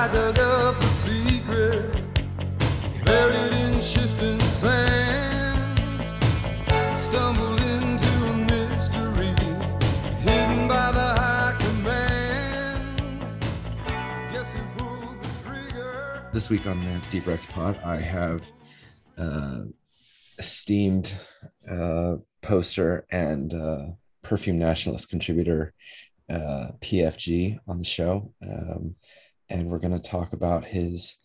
I dug up a secret buried in shifting sand. Stumbled into a mystery hidden by the high command. Guess who pulled the trigger? This week on the Deep Rex Pod, I have uh, esteemed uh, poster and uh, perfume nationalist contributor uh, PFG on the show. Um, and we're going to talk about his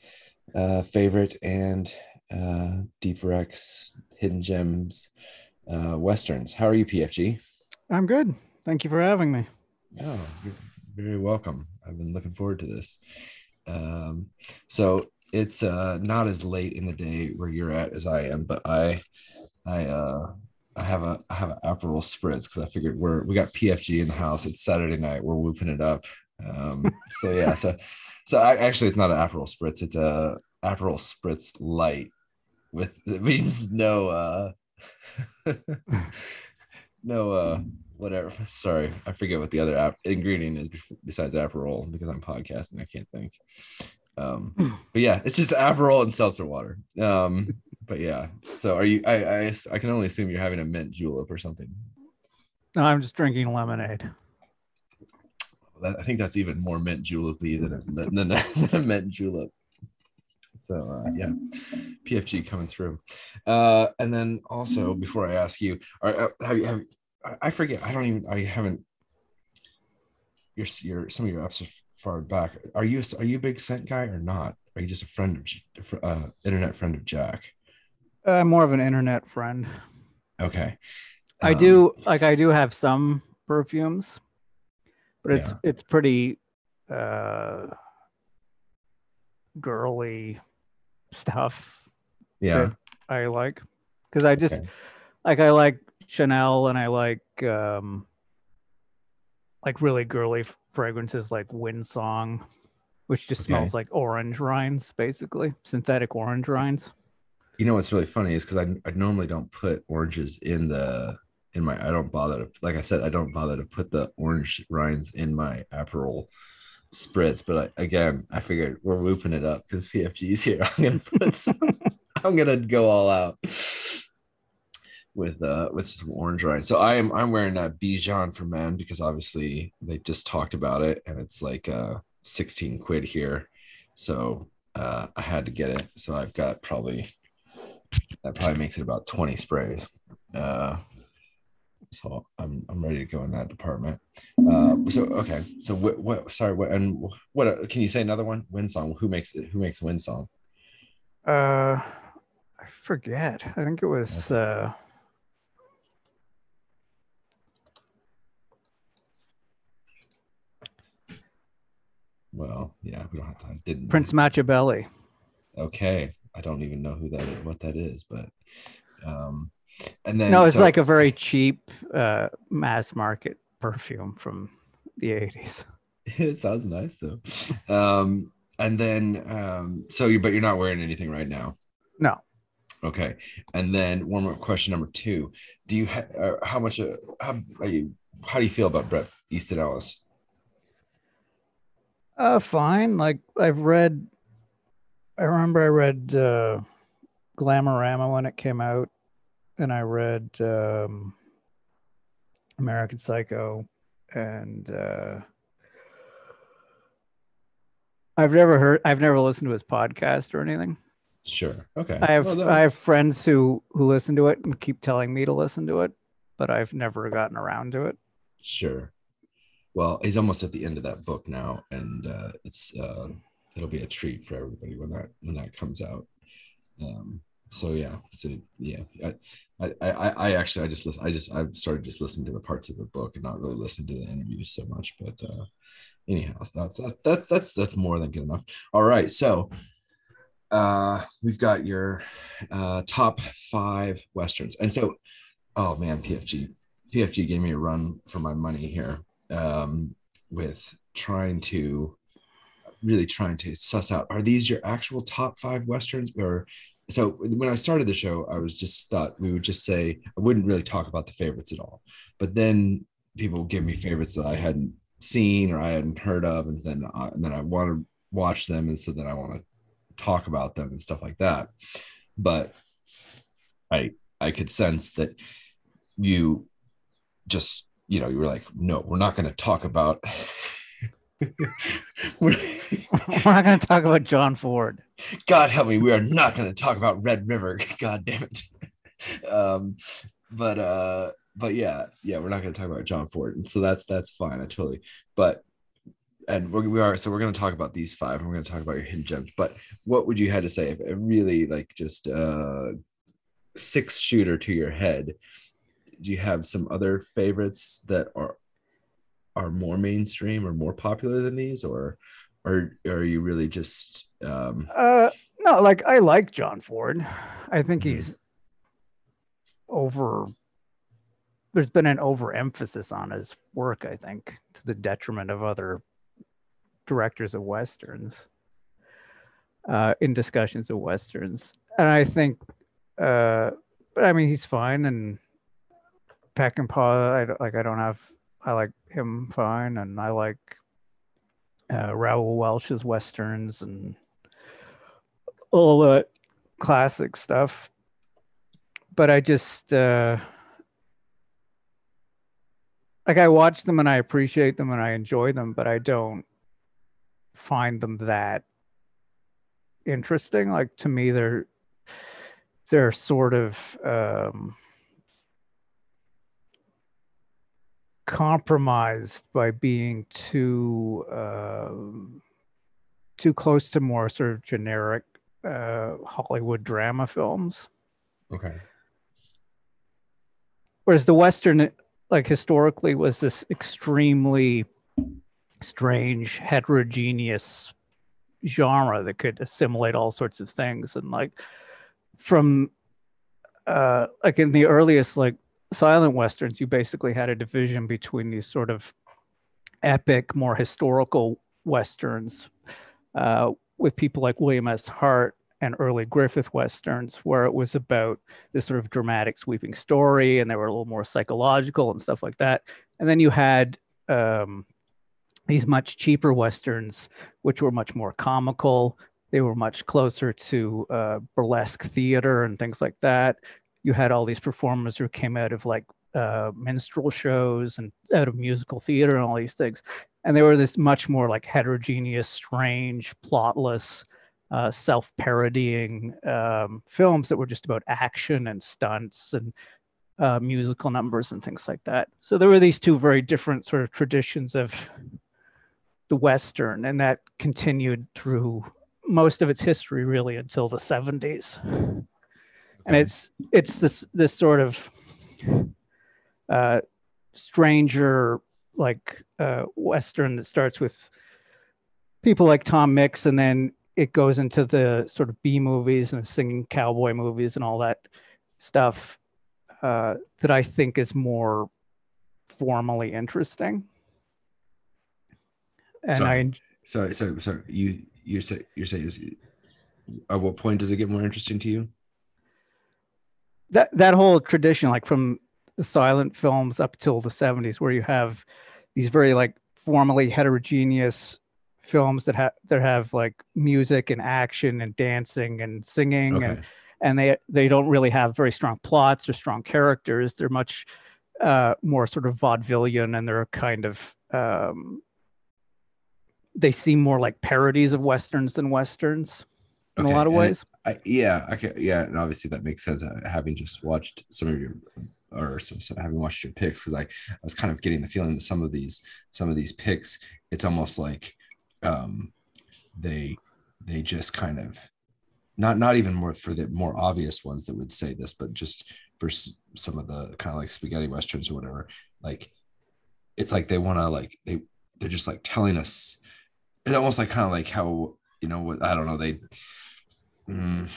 uh, favorite and uh, Deep Rex hidden gems uh, westerns. How are you, PFG? I'm good. Thank you for having me. Oh, you're very welcome. I've been looking forward to this. Um, so it's uh, not as late in the day where you're at as I am, but I, I, uh, I have a I have an Aperol spritz because I figured we're we got PFG in the house. It's Saturday night. We're whooping it up. Um, so yeah, so so I, actually it's not an Aperol spritz. It's a Aperol spritz light with means no uh no uh whatever. Sorry, I forget what the other app ingredient is besides Aperol because I'm podcasting. I can't think. Um, but yeah, it's just Aperol and seltzer water. Um, but yeah. So are you? I, I I can only assume you're having a mint julep or something. No, I'm just drinking lemonade. That, I think that's even more mint julep-y than a, than, than, than mint julep. So uh, yeah, PFG coming through. Uh, and then also before I ask you, are, uh, have you have I- I forget? I don't even. I haven't. Your your some of your apps are far back. Are you are you a big scent guy or not? Are you just a friend of uh, internet friend of Jack? I'm Uh, more of an internet friend. Okay. I Um, do like I do have some perfumes, but it's Yeah. it's pretty uh girly stuff Yeah. I like because I just Okay. like I like Chanel and I like um like really girly fragrances like Windsong, which just Okay. smells like orange rinds, basically synthetic orange rinds. You know what's really funny is because I, I normally don't put oranges in the in my I don't bother to like I said I don't bother to put the orange rinds in my Aperol spritz but I, again I figured we're whooping it up because PFG's here. I'm gonna put some I'm gonna go all out with uh with some orange rinds. So I am I'm wearing a Bijan for men because obviously they just talked about it and it's like uh 16 quid here. So uh I had to get it. So I've got probably that probably makes it about 20 sprays. Uh, so I'm I'm ready to go in that department. Uh, so okay, so what, what sorry what and what can you say another one? Windsong. Who makes it? Who makes Windsong? Uh, I forget. I think it was uh, Well, yeah, we don't have time. Didn't. Prince Matchabelli. Okay, I don't even know who that is, what that is, but um, and then No, it's so- like a very cheap uh, mass market perfume from the 80s. it sounds nice though. Um, and then um, so you but you're not wearing anything right now. No. Okay, and then one more question number two: Do you ha- uh, how much uh, how are you how do you feel about Bret Easton Ellis? Uh, fine. Like I've read, I remember I read uh, Glamorama when it came out, and I read um, American Psycho, and uh, I've never heard, I've never listened to his podcast or anything. Sure. Okay. I have Well, that- I have friends who who listen to it and keep telling me to listen to it, but I've never gotten around to it. Sure. Well, he's almost at the end of that book now, and uh, it's uh, it'll be a treat for everybody when that when that comes out. Um, so yeah, so yeah, I, I, I, actually I just listen. I just I've started just listening to the parts of the book and not really listening to the interviews so much. But uh, anyhow, that's that's that's that's more than good enough. All right, so uh, we've got your uh, top five westerns, and so oh man, PFG PFG gave me a run for my money here um, with trying to really trying to suss out are these your actual top five westerns or so when I started the show, I was just thought we would just say I wouldn't really talk about the favorites at all. But then people give me favorites that I hadn't seen or I hadn't heard of, and then I, and then I want to watch them and so then I want to talk about them and stuff like that. But I I could sense that you just you know you were like no we're not going to talk about We're not going to talk about John Ford. God help me, we are not going to talk about Red River. God damn it. Um, but uh, but yeah, yeah, we're not going to talk about John Ford, and so that's that's fine. I totally. But and we're, we are so we're going to talk about these five, and we're going to talk about your hidden gems. But what would you have to say if it really like just uh six shooter to your head? Do you have some other favorites that are are more mainstream or more popular than these, or or, or are you really just um Uh, no, like I like John Ford. I think Mhm. he's over. There's been an overemphasis on his work, I think, to the detriment of other directors of westerns. Uh, in discussions of westerns, and I think, uh, but I mean, he's fine, and Peckinpah. I don't- like. I don't have. I like him fine, and I like uh, Raoul Walsh's westerns and all the classic stuff. But I just uh, like I watch them and I appreciate them and I enjoy them, but I don't find them that interesting. Like to me, they're they're sort of um, compromised by being too um, too close to more sort of generic uh, Hollywood drama films. okay Whereas the Western, like historically, was this extremely strange, heterogeneous genre that could assimilate all sorts of things. And like from uh like in the earliest like silent westerns, you basically had a division between these sort of epic, more historical westerns uh, with people like William S. Hart and early Griffith westerns, where it was about this sort of dramatic, sweeping story, and they were a little more psychological and stuff like that. And then you had um, these much cheaper westerns, which were much more comical. They were much closer to uh, burlesque theater and things like that. You had all these performers who came out of like uh, minstrel shows and out of musical theater and all these things. And they were this much more like heterogeneous, strange, plotless, uh, self-parodying um, films that were just about action and stunts and uh, musical numbers and things like that. So there were these two very different sort of traditions of the Western, and that continued through most of its history, really, until the 70s. And it's it's this this sort of uh, stranger like uh, Western that starts with people like Tom Mix, and then it goes into the sort of B movies and singing cowboy movies and all that stuff uh, that I think is more formally interesting. And So- I Sorry, sorry, sorry. You you're say you're saying is at what point does it get more interesting to you? That that whole tradition, like from the silent films up till the '70s, where you have these very like formally heterogeneous films that have that have like music and action and dancing and singing and and they they don't really have very strong plots or strong characters. They're much uh, more sort of vaudevillian, and they're kind of um, they seem more like parodies of westerns than westerns in Okay, a lot of ways. I, yeah, okay, yeah, and obviously that makes sense. Having just watched some of your, or so, so having watched your picks, because I, I was kind of getting the feeling that some of these, some of these picks, it's almost like, um, they, they just kind of, not not even more for the more obvious ones that would say this, but just for s- some of the kind of like spaghetti westerns or whatever, like, it's like they want to like they they're just like telling us, it's almost like kind of like how you know what I don't know they Mm,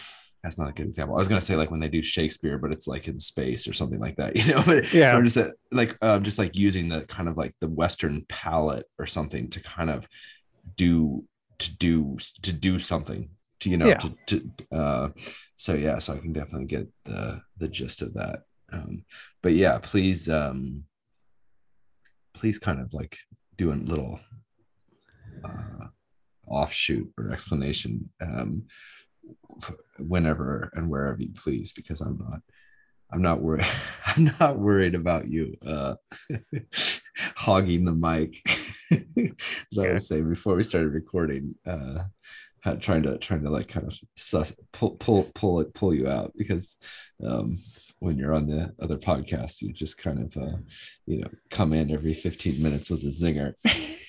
that's not a good example. I was gonna say like when they do Shakespeare, but it's like in space or something like that, you know. But Yeah. or just like um, just like using the kind of like the Western palette or something to kind of do to do to do something to you know Yeah. to, to uh so yeah so i can definitely get the the gist of that um but yeah please um please kind of like do a little uh offshoot or explanation um, whenever and wherever you please, because I'm not I'm not worried. I'm not worried about you uh, hogging the mic. As I was saying before we started recording, uh, trying to trying to like kind of suss, pull pull pull it pull you out because um, when you're on the other podcast, you just kind of uh, you know come in every 15 minutes with a zinger.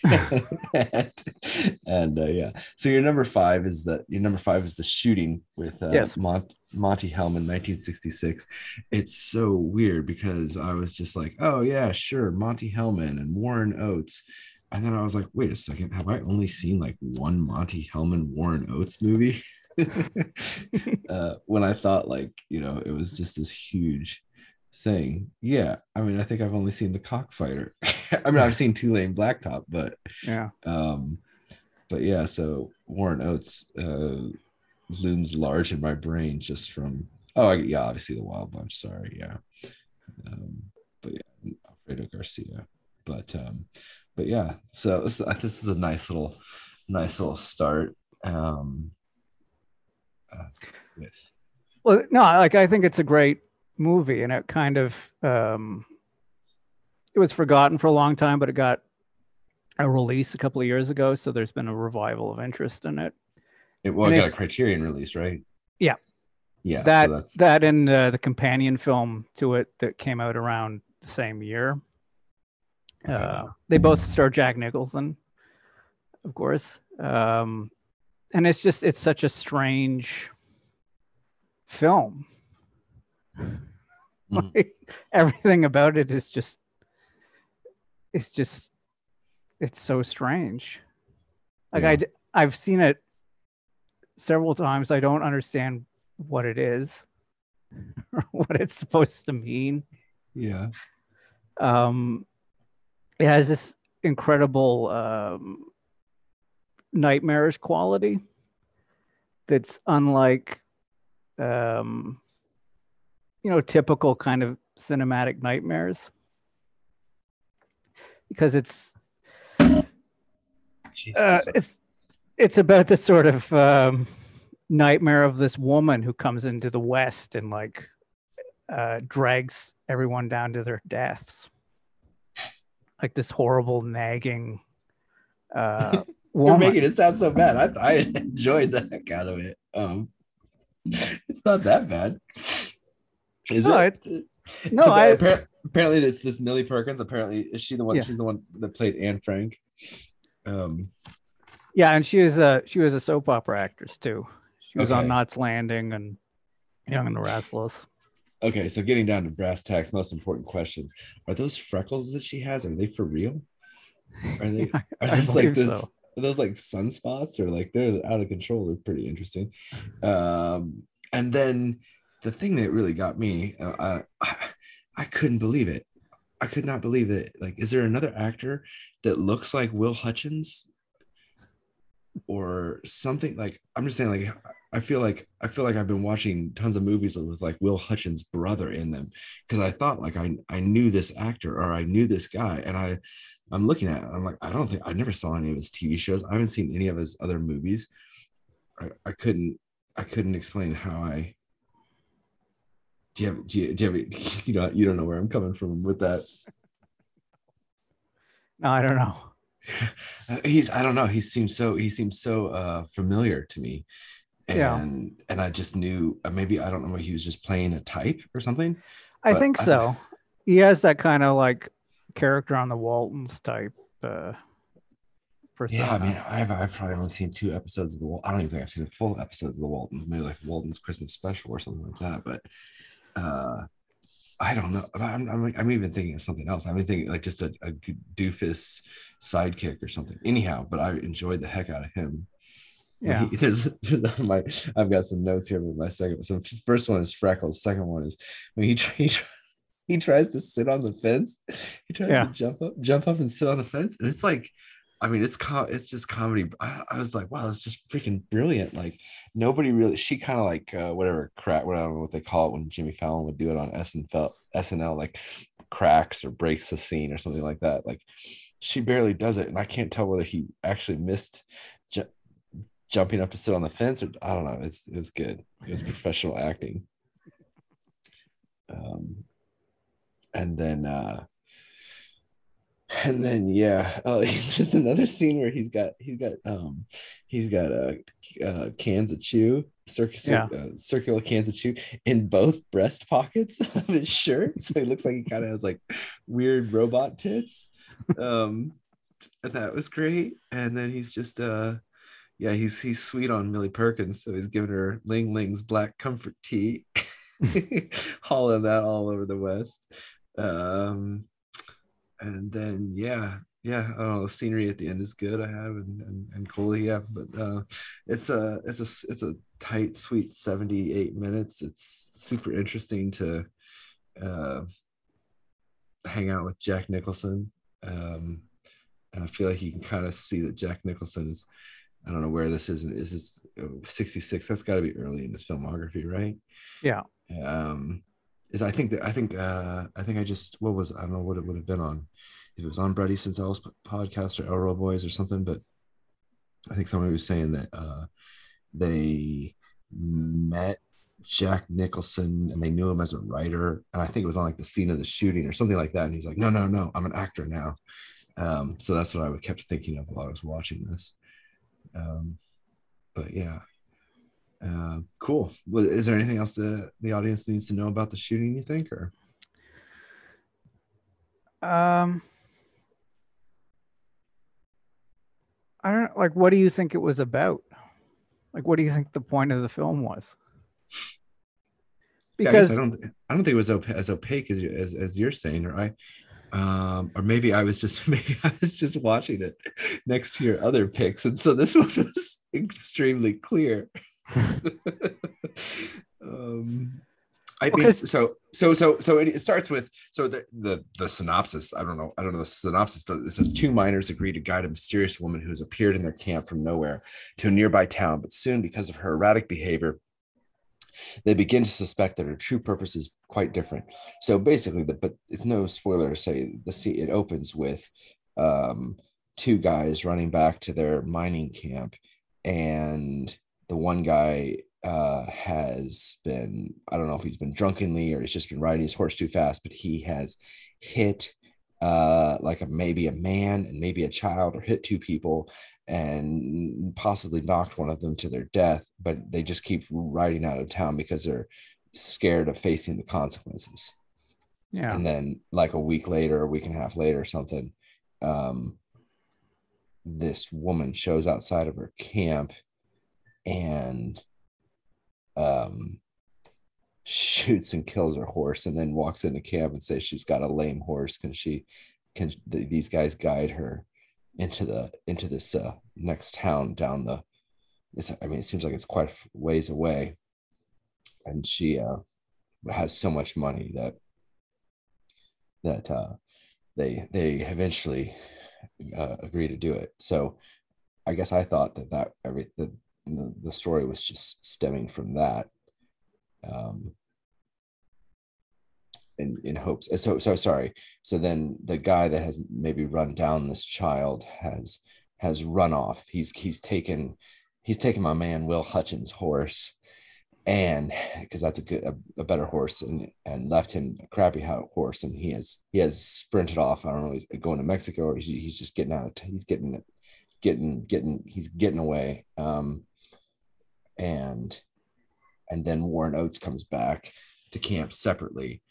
and, uh, yeah, so your number five is that your number five is the shooting with uh, Yes. Mont- Monte Hellman, 1966. It's so weird because I was just like, oh yeah, sure, Monte Hellman and Warren Oates. And then I was like, wait a second, have I only seen like one Monte Hellman Warren Oates movie? uh, when I thought like, you know, it was just this huge thing. Yeah. I mean, I think I've only seen the cockfighter. I mean, I've seen Two Lane Blacktop, but Yeah. um, but yeah, so Warren Oates uh, looms large in my brain just from oh I, yeah, obviously the Wild Bunch. Sorry, yeah, um, but yeah, Alfredo Garcia. But um, but yeah, so, so this is a nice little nice little start. Um, uh, yes. Well, no, like I think it's a great movie, and it kind of um, it was forgotten for a long time, but it got a release a couple of years ago, so there's been a revival of interest in it. It well, it got a Criterion release, right? Yeah. Yeah. that so that's that and uh, the companion film to it that came out around the same year. Uh, they both star Jack Nicholson, of course, um, and it's just it's such a strange film. Mhm. Like, everything about it is just it's just it's so strange. Like Yeah. I I've seen it several times. I don't understand what it is or what it's supposed to mean. yeah. Um, it has this incredible um, nightmarish quality that's unlike, um, you know, typical kind of cinematic nightmares. Because it's uh, it's it's about the sort of um, nightmare of this woman who comes into the West and like uh, drags everyone down to their deaths, like this horrible nagging uh, You're making it sound so bad. I, I enjoyed the heck out of it. Um, it's not that bad. Is No, it? no, So, I- appar- apparently it's this Millie Perkins. Apparently, is she the one? Yeah. She's the one that played Anne Frank. Um, yeah, and she was a she was a soap opera actress too. She was on Knots Landing and Young and the Restless. okay, so getting down to brass tacks, most important questions: Are those freckles that she has? Are they for real? Are they? Are those like this? so. Are those like sunspots or like they're out of control? They're pretty interesting. Um, and then the thing that really got me, uh, I, I couldn't believe it. I could not believe it. Like, is there another actor that looks like Will Hutchins or something? Like, I'm just saying, like, I feel like I feel like I've been watching tons of movies with like Will Hutchins' brother in them because I thought like I I knew this actor or I knew this guy, and I I'm looking at it, I'm like I don't think I never saw any of his TV shows. I haven't seen any of his other movies. I, I couldn't I couldn't explain how I. Do you have do you, do you have you don't you don't know where I'm coming from with that? No, I don't know. He's I don't know. He seems so he seems so uh familiar to me. And Yeah. and I just knew uh, maybe I don't know he was just playing a type or something. I think I- so. He has that kind of like character on the Waltons type uh persona. Yeah, I mean, I've, I've probably only seen two episodes of the. I don't even think I've seen the full episodes of the Waltons. Maybe like Walton's Christmas special or something like that. But uh, I don't know. I'm, I'm, I'm even thinking of something else. I'm even thinking like just a, a doofus sidekick or something. Anyhow, but I enjoyed the heck out of him. Yeah. he- there's, there's my I've got some notes here with my second. So first one is freckles. Second one is when he he, he tries to sit on the fence. He tries Yeah. to jump up, jump up and sit on the fence, and it's like, I mean, it's com- it's just comedy. I, I was like, wow, it's just freaking brilliant. Like nobody really. She kind of like uh, whatever crack. What I don't know what they call it when Jimmy Fallon would do it on SNL, SNL like cracks or breaks the scene or something like that. Like she barely does it, and I can't tell whether he actually missed jumping up to sit on the fence, or I don't know. It's it was good. It was professional acting. Um, and then uh, and then yeah, uh, there's another scene where he's got he's got um he's got uh, uh cans of chew circular Yeah. uh, circular cans of chew in both breast pockets of his shirt, so he looks like he kind of has like weird robot tits. Um, and that was great. And then he's just uh yeah, he's he's sweet on Millie Perkins, so he's giving her Ling Ling's black comfort tea, hauling that all over the West. Um, and then yeah, yeah, I. The scenery at the end is good. I have and and, and cool, yeah. But uh, it's a it's a it's a tight, sweet seventy eight minutes. It's super interesting to uh, hang out with Jack Nicholson. Um, and I feel like you can kind of see that Jack Nicholson is. I don't know where this is. Is this 66? That's got to be early in his filmography, right? Yeah. um is i think that i think uh i think i just what was i don't know what it would have been on if it was on Bret Easton Ellis podcast or Elro Boys or something, but I think somebody was saying that uh they met Jack Nicholson and they knew him as a writer. And I think it was on like the scene of the shooting or something like that. And he's like, no, no, no, I'm an actor now. Um, so that's what I would kept thinking of while I was watching this. Um, but yeah. Uh, cool. Well, is there anything else that the audience needs to know about the shooting, you think? Or Um, I don't like. What do you think it was about? Like, what do you think the point of the film was? Yeah, I Because I don't, I don't think it was op- as opaque as you, as, as you're saying, or I, um, or maybe I was just maybe I was just watching it next to your other picks, and so this one was extremely clear. um, I mean, Because- so. So so so it, it starts with so the, the the synopsis. I don't know. I don't know the synopsis. It says two miners agree to guide a mysterious woman who has appeared in their camp from nowhere to a nearby town, but soon, because of her erratic behavior, they begin to suspect that her true purpose is quite different. So basically, the, but it's no spoiler to say the sea it opens with um, two guys running back to their mining camp, and the one guy uh, has been I don't know if he's been drunkenly or he's just been riding his horse too fast, but he has hit uh like a maybe a man and maybe a child or hit two people and possibly knocked one of them to their death but they just keep riding out of town because they're scared of facing the consequences. Yeah, and then like a week later a week and a half later or something um this woman shows outside of her camp and um shoots and kills her horse and then walks into camp and says she's got a lame horse. Can she can th- these guys guide her into the into this uh next town down the it's i mean it seems like it's quite ways away. And she uh has so much money that that uh they they eventually uh, agree to do it. So i guess i thought that that every the, the story was just stemming from that. Um in in hopes so so sorry. So then the guy that has maybe run down this child has has run off. He's he's taken he's taken my man will hutchins horse and because that's a good a, a better horse and and left him a crappy horse and he has he has sprinted off. I don't know he's going to mexico or he's, he's just getting out he's getting getting getting he's getting away. Um and and then warren oates comes back to camp separately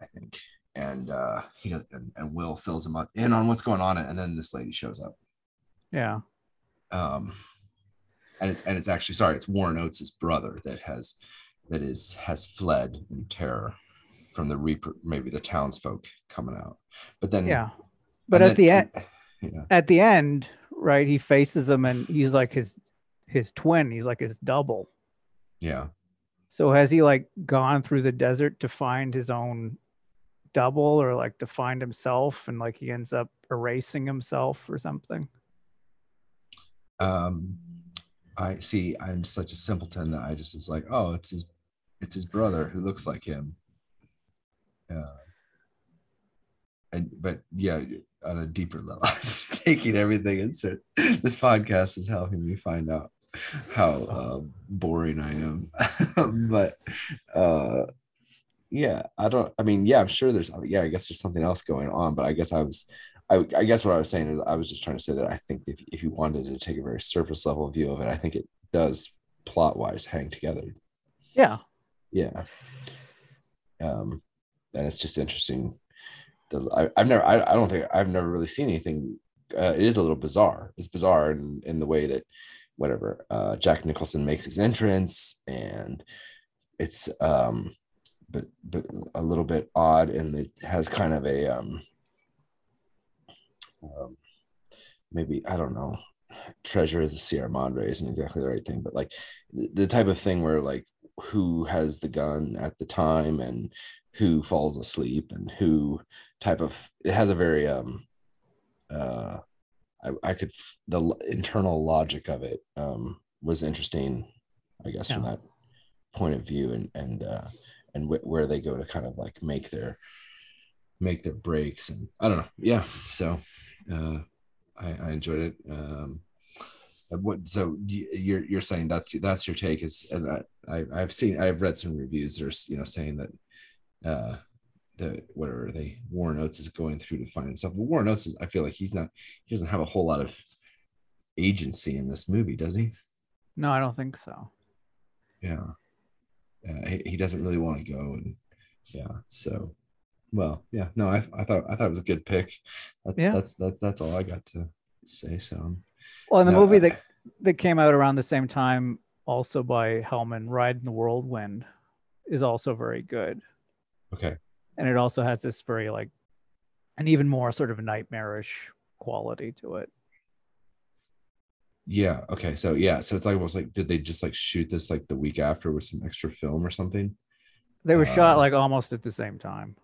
i think and uh he and, and will fills him up in on what's going on and then this lady shows up yeah, um and it's and it's actually sorry it's warren oates' brother that has that is has fled in terror from the reaper maybe the townsfolk coming out but then yeah. But at the end, yeah at the end, right? He faces him, and he's like his his twin. He's like his double. yeah So has he like gone through the desert to find his own double, or like to find himself, and like he ends up erasing himself or something? um i see i'm such a simpleton that i just was like oh it's his it's his brother who looks like him uh, and but yeah, on a deeper level, taking everything and so this podcast is helping me find out how uh, boring I am. but uh, yeah, I don't. I mean, yeah, I'm sure there's. Yeah, I guess there's something else going on. But I guess I was. I, I guess what I was saying is I was just trying to say that I think if if you wanted to take a very surface level view of it, I think it does plot wise hang together. Yeah. Yeah. Um, and it's just interesting. The I, I've never. I, I don't think I've never really seen anything. Uh, it is a little bizarre. It's bizarre in in the way that whatever uh, Jack Nicholson makes his entrance, and it's um, but but a little bit odd, and it has kind of a um, um maybe I don't know. Treasure of the Sierra Madre isn't exactly the right thing, but like the, the type of thing where like who has the gun at the time and who falls asleep and who type of it has a very um uh I, I could the internal logic of it um, was interesting, I guess, yeah. from that point of view, and and uh, and wh- where they go to kind of like make their make their breaks, and I don't know, yeah. So uh, I, I enjoyed it. Um, what so you're you're saying that's that's your take is and that I I've seen I've read some reviews that are you know saying that uh the whatever they Warren Oates is going through to find himself. But Warren Oates is, I feel like he's not he doesn't have a whole lot of agency in this movie, does he? No, I don't think so. Yeah. Uh, he, he doesn't really want to go and yeah, so well, yeah, no, I, I thought I thought it was a good pick. That, yeah. that's that, that's all I got to say. So well, in the no, movie that that came out around the same time, also by Hellman, Ride in the Whirlwind, is also very good. Okay and it also has this very like an even more sort of nightmarish quality to it. Yeah. Okay. So yeah. So it's like almost like did they just like shoot this like the week after with some extra film or something? They were uh, shot like almost at the same time.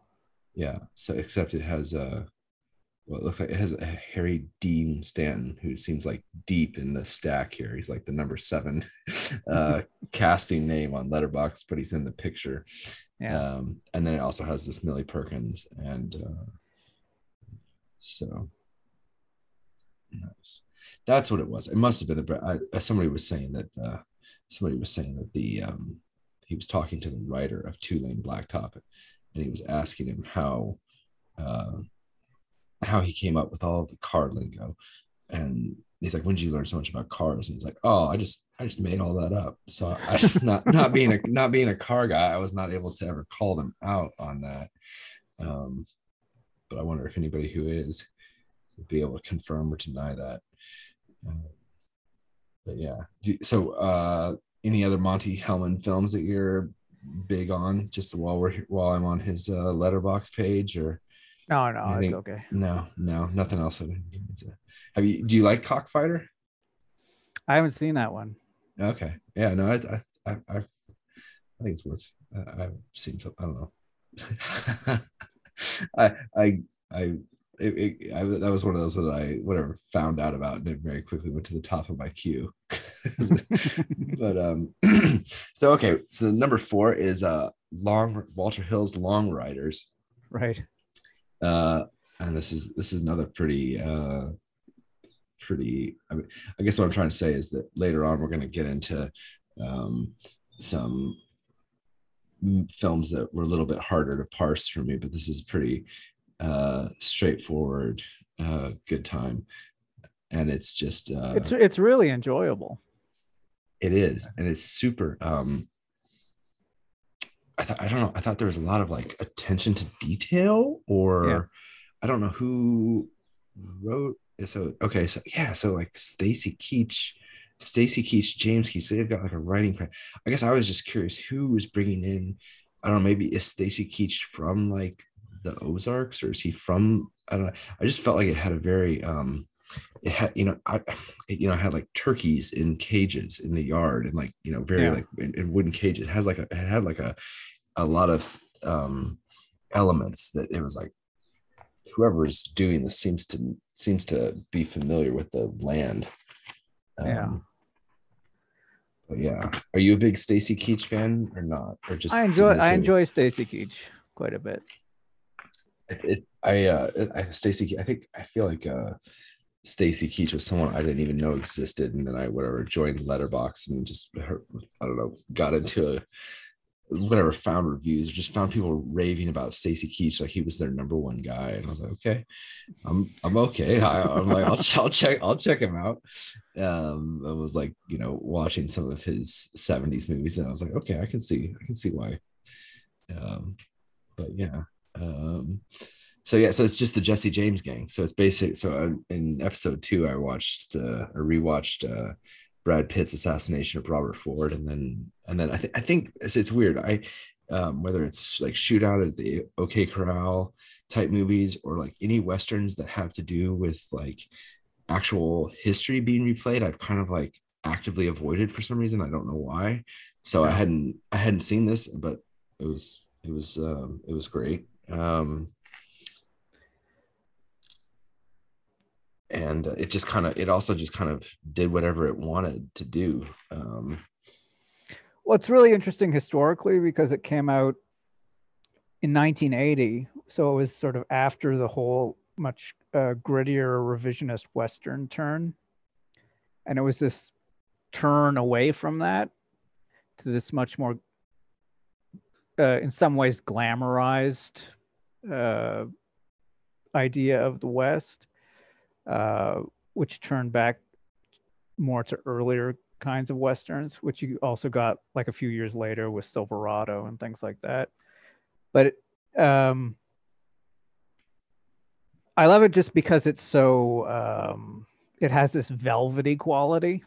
Yeah. So except it has uh well it looks like it has a harry dean stanton who seems like deep in the stack here. He's like the number seven uh casting name on Letterboxd but he's in the picture yeah. Um, and then it also has this Millie Perkins, and uh, so nice. That's what it was. It must have been. A, I, somebody was saying that. Uh, somebody was saying that the um, he was talking to the writer of Two Lane Blacktop, and he was asking him how uh, how he came up with all of the car lingo, and he's like, when did you learn so much about cars? And he's like, oh, I just I just made all that up. So I not not being a not being a car guy, I was not able to ever call them out on that. Um, but I wonder if anybody who is would be able to confirm or deny that. Uh, but yeah, so uh, any other Monte Hellman films that you're big on? Just while we're while I'm on his uh, Letterboxd page, or no, no, it's okay. No, no, nothing else. Have you? Do you like Cockfighter? I haven't seen that one. Okay. Yeah. No. I. I. I, I, I think it's worth. I, I've seen. I don't know. I. I. I. It, it, I, that was one of those that I whatever found out about and it very quickly went to the top of my queue. but um, so okay, so the number four is uh long Walter Hill's Long Riders. Right. Uh, and this is this is another pretty uh pretty I, mean, I guess what i'm trying to say is that later on we're going to get into um, some films that were a little bit harder to parse for me but this is pretty uh, straightforward uh, good time. And it's just uh, it's it's really enjoyable. It is. And it's super um I, thought I don't know i thought there was a lot of like attention to detail or yeah. i don't know who wrote so okay, so yeah, so like Stacy Keach, Stacy Keach, James Keach, they've got like a writing. I guess I was just curious who was bringing in. I don't know, maybe is Stacy Keach from like the Ozarks or is he from? I don't know. I just felt like it had a very um, it had you know I it, you know I had like turkeys in cages in the yard and like you know very yeah. like in, in, wooden cages. It has like a it had like a a lot of um elements that it was like whoever is doing this seems to seems to be familiar with the land. Um, yeah. But yeah, are you a big Stacy Keach fan or not, or just? I enjoy I enjoy Stacy Keach quite a bit. it, I uh I, Stacy I think I feel like uh Stacy Keach was someone I didn't even know existed, and then I whatever joined Letterboxd and just I don't know got into a, whatever found reviews or just found people raving about Stacy Keach like he was their number one guy, and I was like, okay, I'm I'm okay. I, am like I'll, I'll check I'll check him out. Um, I was like you know watching some of his '70s movies, and I was like, okay, I can see I can see why. Um, but yeah. Um, so yeah, so it's just the Jesse James gang. So it's basic. So in episode two, I watched the or rewatched uh, Brad Pitt's assassination of Robert Ford, and then and then I think I think it's, it's weird. I um, whether it's like Shootout at the OK Corral type movies or like any westerns that have to do with like actual history being replayed, I've kind of like actively avoided for some reason. I don't know why. So I hadn't I hadn't seen this, but it was it was um, it was great. Um, and it just kind of it also just kind of did whatever it wanted to do um, well it's really interesting historically because it came out in 1980 so it was sort of after the whole much uh, grittier revisionist western turn. And it was this turn away from that to this much more uh, in some ways glamorized uh, idea of the west uh, which turned back more to earlier kinds of westerns, which you also got like a few years later with Silverado and things like that. But um, I love it just because it's so um, it has this velvety quality,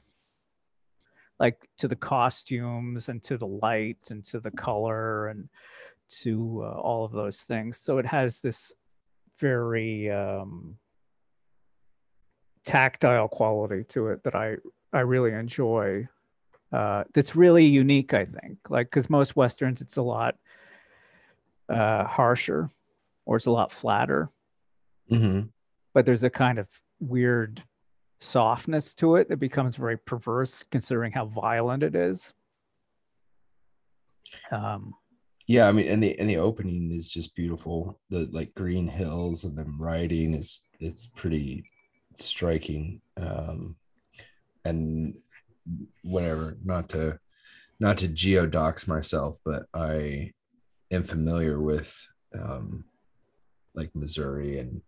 like to the costumes and to the light and to the color and to uh, all of those things. So it has this very um, tactile quality to it that I I really enjoy. Uh, that's really unique, I think. Like because most westerns, it's a lot uh, harsher, or it's a lot flatter. Mm-hmm. But there's a kind of weird softness to it that becomes very perverse, considering how violent it is. Um, yeah, I mean, and the and the opening is just beautiful. The like green hills and them riding is it's pretty striking um, and whatever not to not to geodox myself but i am familiar with um, like missouri and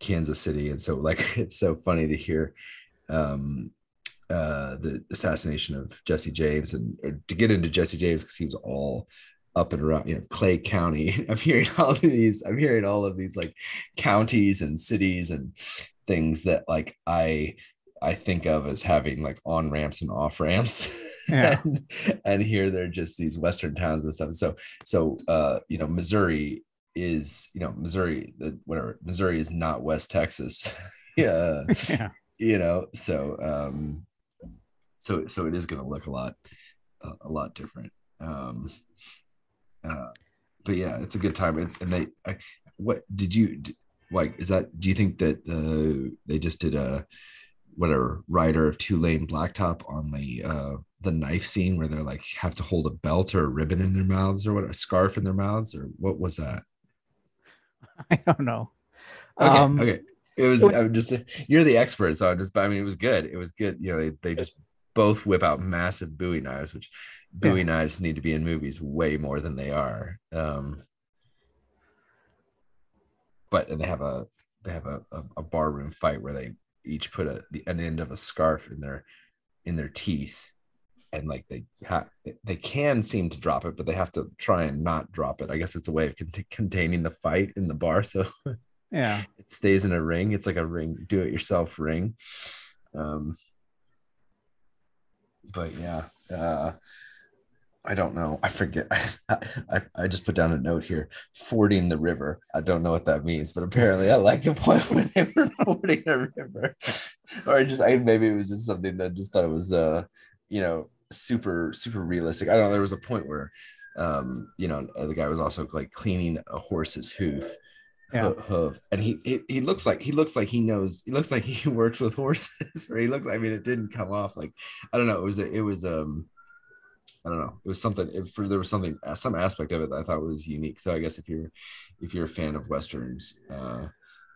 kansas city and so like it's so funny to hear um, uh, the assassination of jesse james and to get into jesse james because he was all up and around, you know, Clay County. I'm hearing all of these, I'm hearing all of these like counties and cities and things that like I I think of as having like on ramps and off ramps. Yeah. and, and here they're just these western towns and stuff. So so uh you know Missouri is you know Missouri the whatever Missouri is not West Texas. yeah. yeah. You know, so um so so it is going to look a lot uh, a lot different. Um uh but yeah, it's a good time and, and they I, what did you like is that do you think that uh they just did a whatever rider of two lane blacktop on the uh the knife scene where they're like have to hold a belt or a ribbon in their mouths or what a scarf in their mouths or what was that? I don't know. Okay Um, okay. It was i'm just you're the expert so i'm just i mean it was good. It was good. You know they, they just both whip out massive bowie knives which bowie knives need to be in movies way more than they are. Um but and they have a they have a, a, a barroom fight where they each put a the, an end of a scarf in their in their teeth. And like they have they can seem to drop it but they have to try and not drop it. I guess it's a way of cont- containing the fight in the bar. So yeah. it stays in a ring. It's like a ring do it yourself ring. Um but yeah uh I don't know. I forget. I, I just put down a note here. Fording the river. I don't know what that means, but apparently I like the point when they were fording a river. Or just I maybe it was just something that just thought it was uh you know super super realistic. I don't know. There was a point where um you know the guy was also like cleaning a horse's hoof. Yeah. Hoof, and he, he he looks like he looks like he knows he looks like he works with horses or he looks I mean it didn't come off like I don't know it was a, it was um I don't know. It was something. If for there was something, uh, some aspect of it that I thought was unique. So I guess if you're if you're a fan of westerns, uh,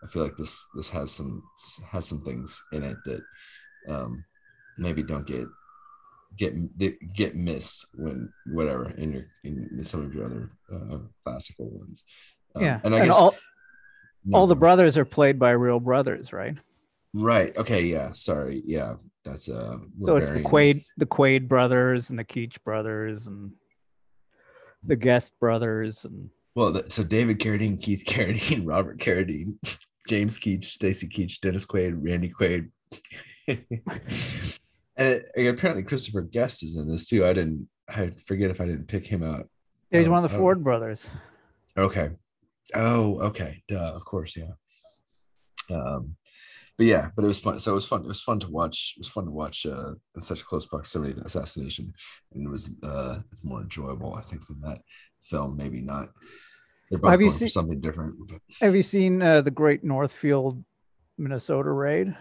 I feel like this this has some has some things in it that um, maybe don't get get get missed when whatever in your in some of your other uh, classical ones. Um, yeah, and I and guess all, all the brothers are played by real brothers, right? Right. Okay. Yeah. Sorry. Yeah. That's uh. So it's the Quaid, the Quaid brothers, and the Keach brothers, and the Guest brothers, and well, so David Carradine, Keith Carradine, Robert Carradine, James Keach, Stacy Keach, Dennis Quaid, Randy Quaid. and apparently Christopher Guest is in this too. I didn't. I forget if I didn't pick him out. He's one of the Ford brothers. Okay. Oh, okay. Duh. Of course, yeah. Um, but yeah, but it was fun. So it was fun. It was fun to watch. It was fun to watch uh, in such close proximity to assassination, and it was uh, it's more enjoyable, I think, than that film. Maybe not. They're both have you seen, something different. But. Have you seen uh, the Great Northfield, Minnesota raid?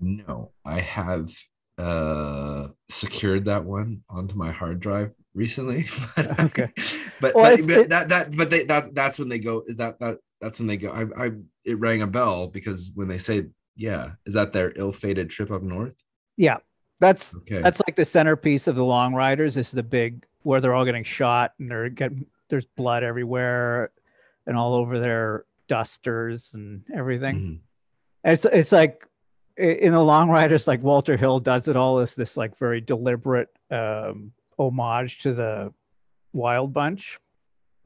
No, I have uh, secured that one onto my hard drive recently. okay, but, well, but, but it, that that but they that that's when they go. Is that that that's when they go. I, I it rang a bell because when they say, yeah, is that their ill-fated trip up north? Yeah, that's okay. that's like the centerpiece of the Long Riders. This is the big where they're all getting shot and they're getting there's blood everywhere and all over their dusters and everything. Mm-hmm. It's it's like in the Long Riders, like Walter Hill does it all as this like very deliberate um, homage to the Wild Bunch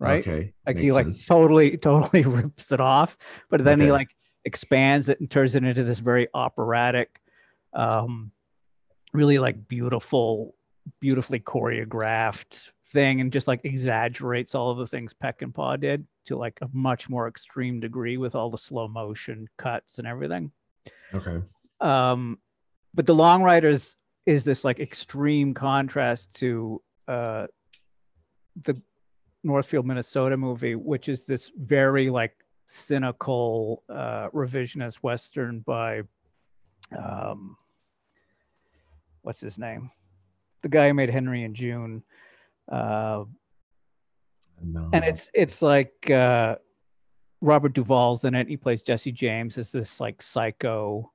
right? Okay. Like Makes he like sense. totally, totally rips it off, but then okay. he like expands it and turns it into this very operatic, um, really like beautiful, beautifully choreographed thing, and just like exaggerates all of the things Peckinpah did to like a much more extreme degree with all the slow motion cuts and everything. Okay. Um, but the Long Riders is this like extreme contrast to uh the Northfield, Minnesota movie, which is this very like cynical uh, revisionist western by um, what's his name? The guy who made Henry and June. Uh, no. And it's it's like uh, Robert Duvall's in it. He plays Jesse James as this like psycho,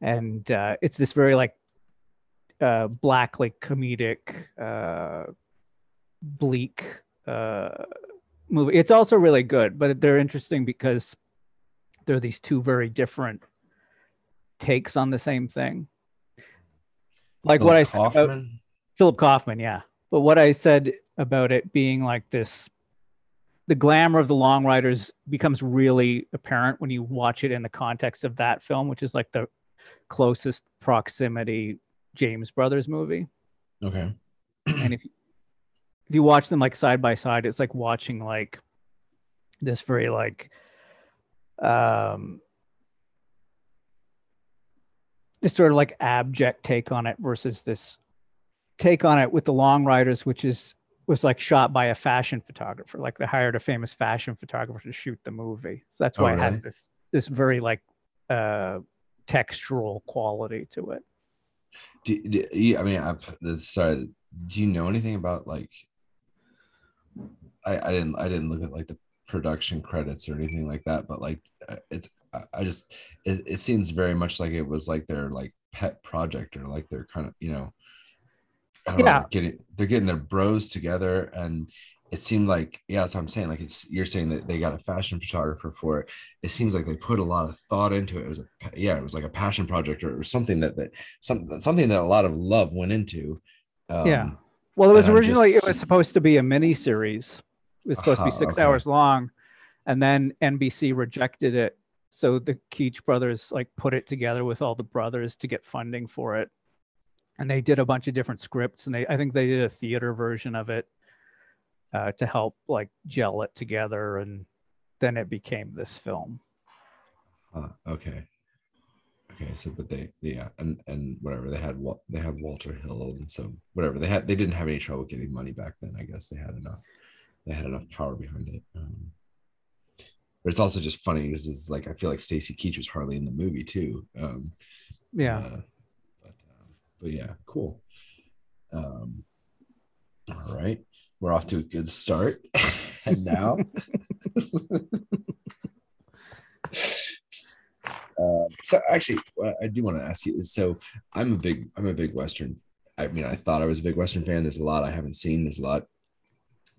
and uh, it's this very like uh, like comedic, uh, bleak uh, movie. It's also really good, but they're interesting because there are these two very different takes on the same thing. Like Philip what I said about Philip Kaufman, yeah. But what I said about it being like this the glamour of the long riders becomes really apparent when you watch it in the context of that film, which is like the closest proximity James Brothers movie. Okay. and if if you watch them like side by side, it's like watching like this very like um this sort of like abject take on it versus this take on it with the long riders which is was like shot by a fashion photographer like they hired a famous fashion photographer to shoot the movie so that's why oh, really? it has this this very like uh textural quality to it do, do i mean i'm sorry do you know anything about like I, I didn't I didn't look at like the production credits or anything like that, but like uh, it's I just it, it seems very much like it was like their like pet project or like they're kind of you know yeah. know, getting they're getting their bros together and it seemed like yeah that's what i'm saying like it's you're saying that they got a fashion photographer for it. It seems like they put a lot of thought into it. It was a yeah it was like a passion project or, or something that that some, something that a lot of love went into um, yeah well it was originally just, it was supposed to be a mini series was supposed uh-huh, to be six okay. hours long, and then NBC rejected it. So the Keach brothers like put it together with all the brothers to get funding for it, and they did a bunch of different scripts, and they I think they did a theater version of it uh, to help like gel it together, and then it became this film. Uh, okay. Okay, so but they yeah, and and whatever they had what they had Walter Hill and so whatever they had they didn't have any trouble getting money back then. I guess they had enough they had enough power behind it. Um, but it's also just funny because it's like I feel like Stacy Keach was hardly in the movie too. Um, yeah. Uh, but, um, but yeah, cool. Um, All right. We're off to a good start. and now Uh, so actually, I do want to ask you so I'm a big I'm a big Western. I mean, I thought I was a big Western fan. There's a lot I haven't seen. There's a lot.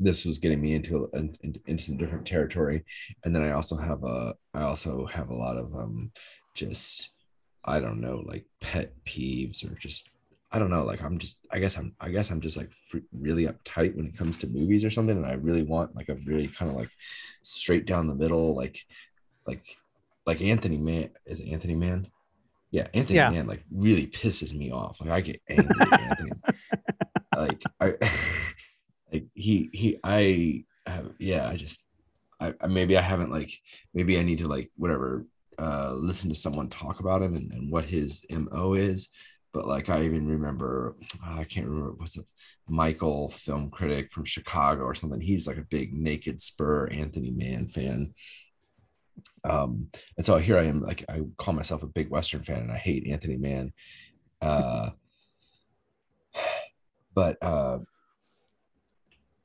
This was getting me into into, into some different territory, and then I also have a I also have a lot of um just I don't know like pet peeves or just I don't know like I'm just I guess I'm I guess I'm just like really uptight when it comes to movies or something, and I really want like a really kind of like straight down the middle like like like Anthony Mann is it Anthony Mann? Yeah, Anthony Yeah. Mann like really pisses me off. Like I get angry at Anthony. Like I like he he I have yeah, I just I, maybe I haven't like maybe I need to like whatever uh listen to someone talk about him and, and what his MO is. But like I even remember I can't remember what's it Michael film critic from Chicago or something. He's like a big naked spur Anthony Mann fan um and so here i am like i call myself a big western fan and i hate anthony mann uh but uh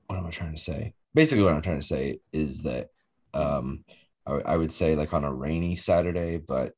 what am i trying to say. Basically what i'm trying to say is that um i, I would say like on a rainy saturday but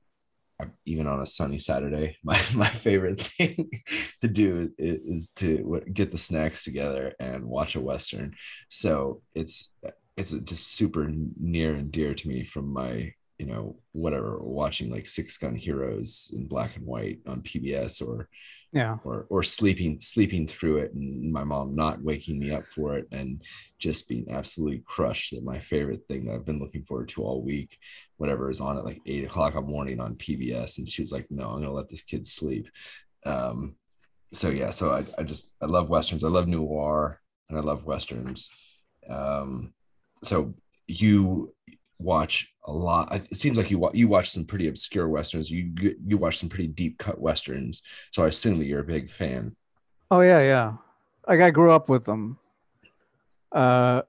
even on a sunny saturday my, my favorite thing to do is, to w- get the snacks together and watch a western. So it's it's just super near and dear to me from my you know whatever watching like six gun heroes in black and white on pbs or Yeah. or or sleeping sleeping through it and my mom not waking me up for it and just being absolutely crushed that my favorite thing that I've been looking forward to all week, whatever is on at like eight o'clock in the morning on PBS. And she was like, No, I'm gonna let this kid sleep. Um so yeah, so I, I just I love westerns, I love noir and I love westerns. Um so you watch a lot it seems like you you watch some pretty obscure westerns you you watch some pretty deep cut westerns so i assume that you're a big fan Oh yeah, yeah. Like I grew up with them. Uh,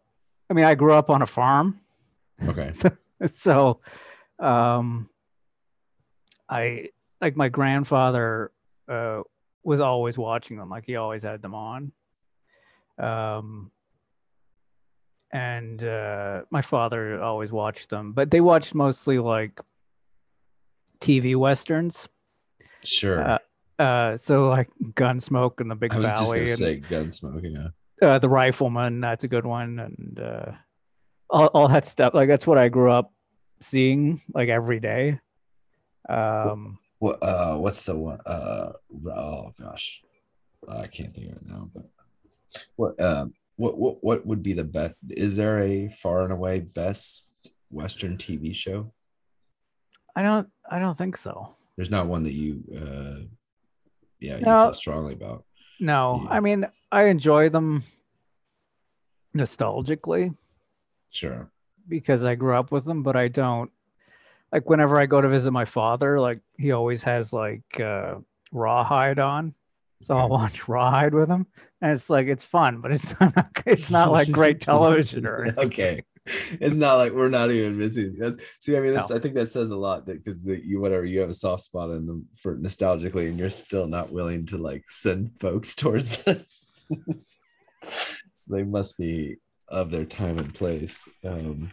I mean, I grew up on a farm, okay so um, I like my grandfather uh, was always watching them. Like he always had them on. Um, and uh, my father always watched them, but they watched mostly like TV westerns. sure Uh, Uh, so like Gunsmoke and the Big i was just gonna and say gunsmoke yeah uh, the Rifleman. That's a good one, and uh, all all that stuff. Like that's what I grew up seeing like every day. Um, what uh what's the one uh oh gosh i can't think of it now but what um what what what would be the best is there a far and away best western tv show I don't I don't think so. there's not one that you uh yeah you feel strongly about No, Yeah. I mean I enjoy them nostalgically sure because I grew up with them, but I don't like whenever I go to visit my father, like he always has like uh rawhide on. So I'll watch rawhide with him. And it's like it's fun, but it's not it's not like great television or anything. okay it's not like we're not even missing that's, see i mean that's, i think that says a lot that because you whatever you have a soft spot in them for nostalgically and you're still not willing to like send folks towards them so they must be of their time and place um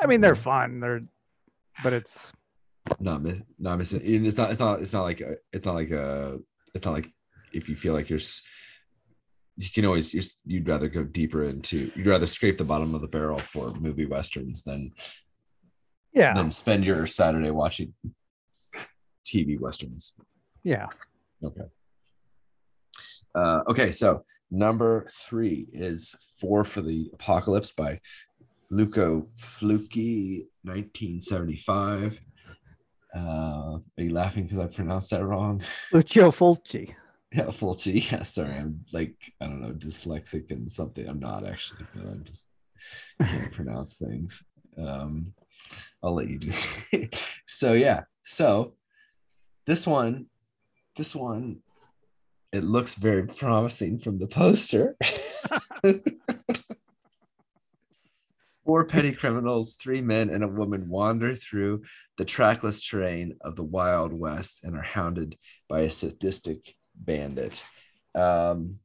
I mean they're fun. They're but it's not not missing it's not it's not it's not like a, it's not like a it's not like if you feel like you're you can always you're, you'd rather go deeper into you'd rather scrape the bottom of the barrel for movie westerns than yeah. than spend your saturday watching tv westerns Yeah. okay uh, okay so number three is four for the apocalypse by luco fluki 1975 uh, are you laughing because I pronounced that wrong? Lucio Fulci. Yeah, Fulci. Yeah, sorry. I'm like, I don't know, dyslexic and something. I'm not actually, but I just can't pronounce things. Um, I'll let you do. so yeah. So this one, this one, it looks very promising from the poster. Four petty criminals, three men and a woman wander through the trackless terrain of the Wild West and are hounded by a sadistic bandit. Um,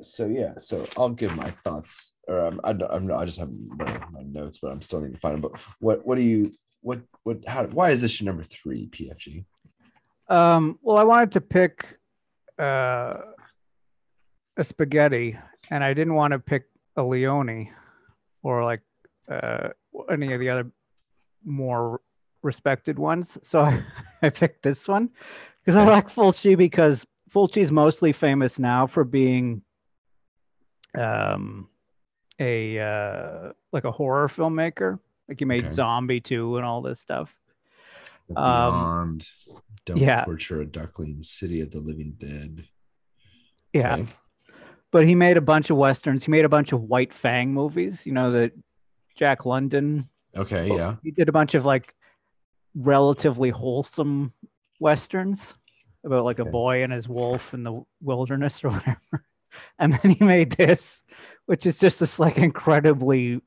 so yeah, so I'll give my thoughts, or um, I I'm not, I just have my, my notes, but I'm still need to find them. But what, what do you, what, what, how, why is this your number three, PFG? Um, well, I wanted to pick uh, a spaghetti, and I didn't want to pick a Leone or like uh, any of the other more respected ones. So I, I picked this one because I like Fulci because Fulci is mostly famous now for being um, a uh, like a horror filmmaker. Like he made Okay. Zombie 2 and all this stuff. The Um, Beyond, Don't yeah. Torture a Duckling, City of the Living Dead. Yeah. Okay. But he made a bunch of westerns. He made a bunch of White Fang movies. You know the Jack London. Okay, yeah. He did a bunch of like relatively wholesome westerns about like a boy and his wolf in the wilderness or whatever. And then he made this, which is just this like incredibly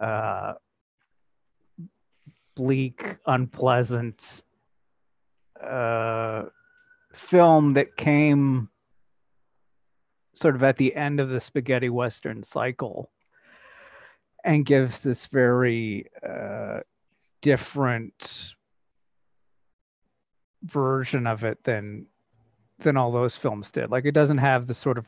uh bleak, unpleasant uh film that came sort of at the end of the spaghetti western cycle and gives this very uh, different version of it than than all those films did. Like it doesn't have the sort of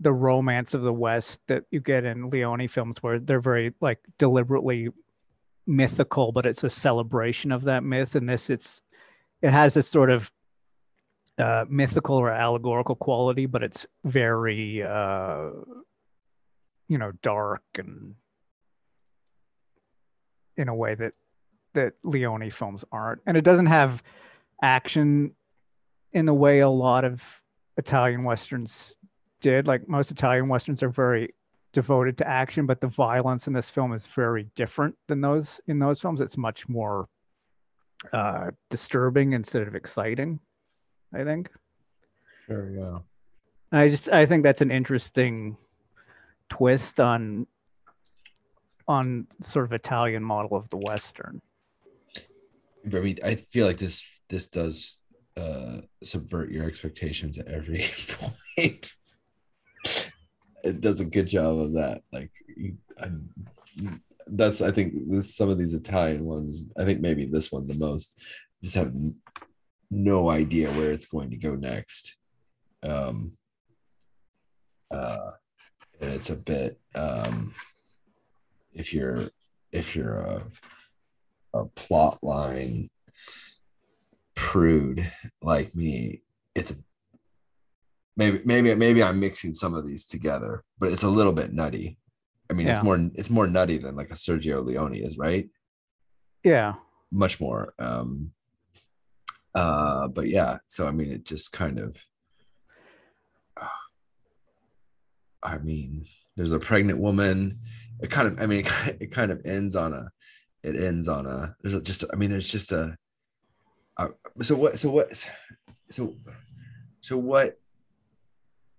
the romance of the west that you get in leone films where they're very like deliberately mythical but it's a celebration of that myth. And this it's it has this sort of uh, mythical or allegorical quality, but it's very, uh, you know, dark and in a way that that Leone films aren't. And it doesn't have action in the way a lot of Italian westerns did. Like most Italian westerns are very devoted to action, but the violence in this film is very different than those in those films. It's much more uh, disturbing instead of exciting. I think. Sure, yeah. I just I think that's an interesting twist on on sort of Italian model of the Western. I mean, I feel like this this does uh subvert your expectations at every point. it does a good job of that. Like, you, I, that's I think with some of these Italian ones. I think maybe this one the most. Just have no idea where it's going to go next. Um. Uh, and it's a bit um. If you're if you're a a plot line prude like me, it's a maybe maybe maybe I'm mixing some of these together, but it's a little bit nutty. I mean, Yeah. it's more it's more nutty than like a Sergio Leone is, right? Yeah. Much more. Um uh but yeah, so I mean it just kind of I mean, there's a pregnant woman. It kind of I mean it kind of ends on a it ends on a there's just I mean there's just a, a so what so what so so what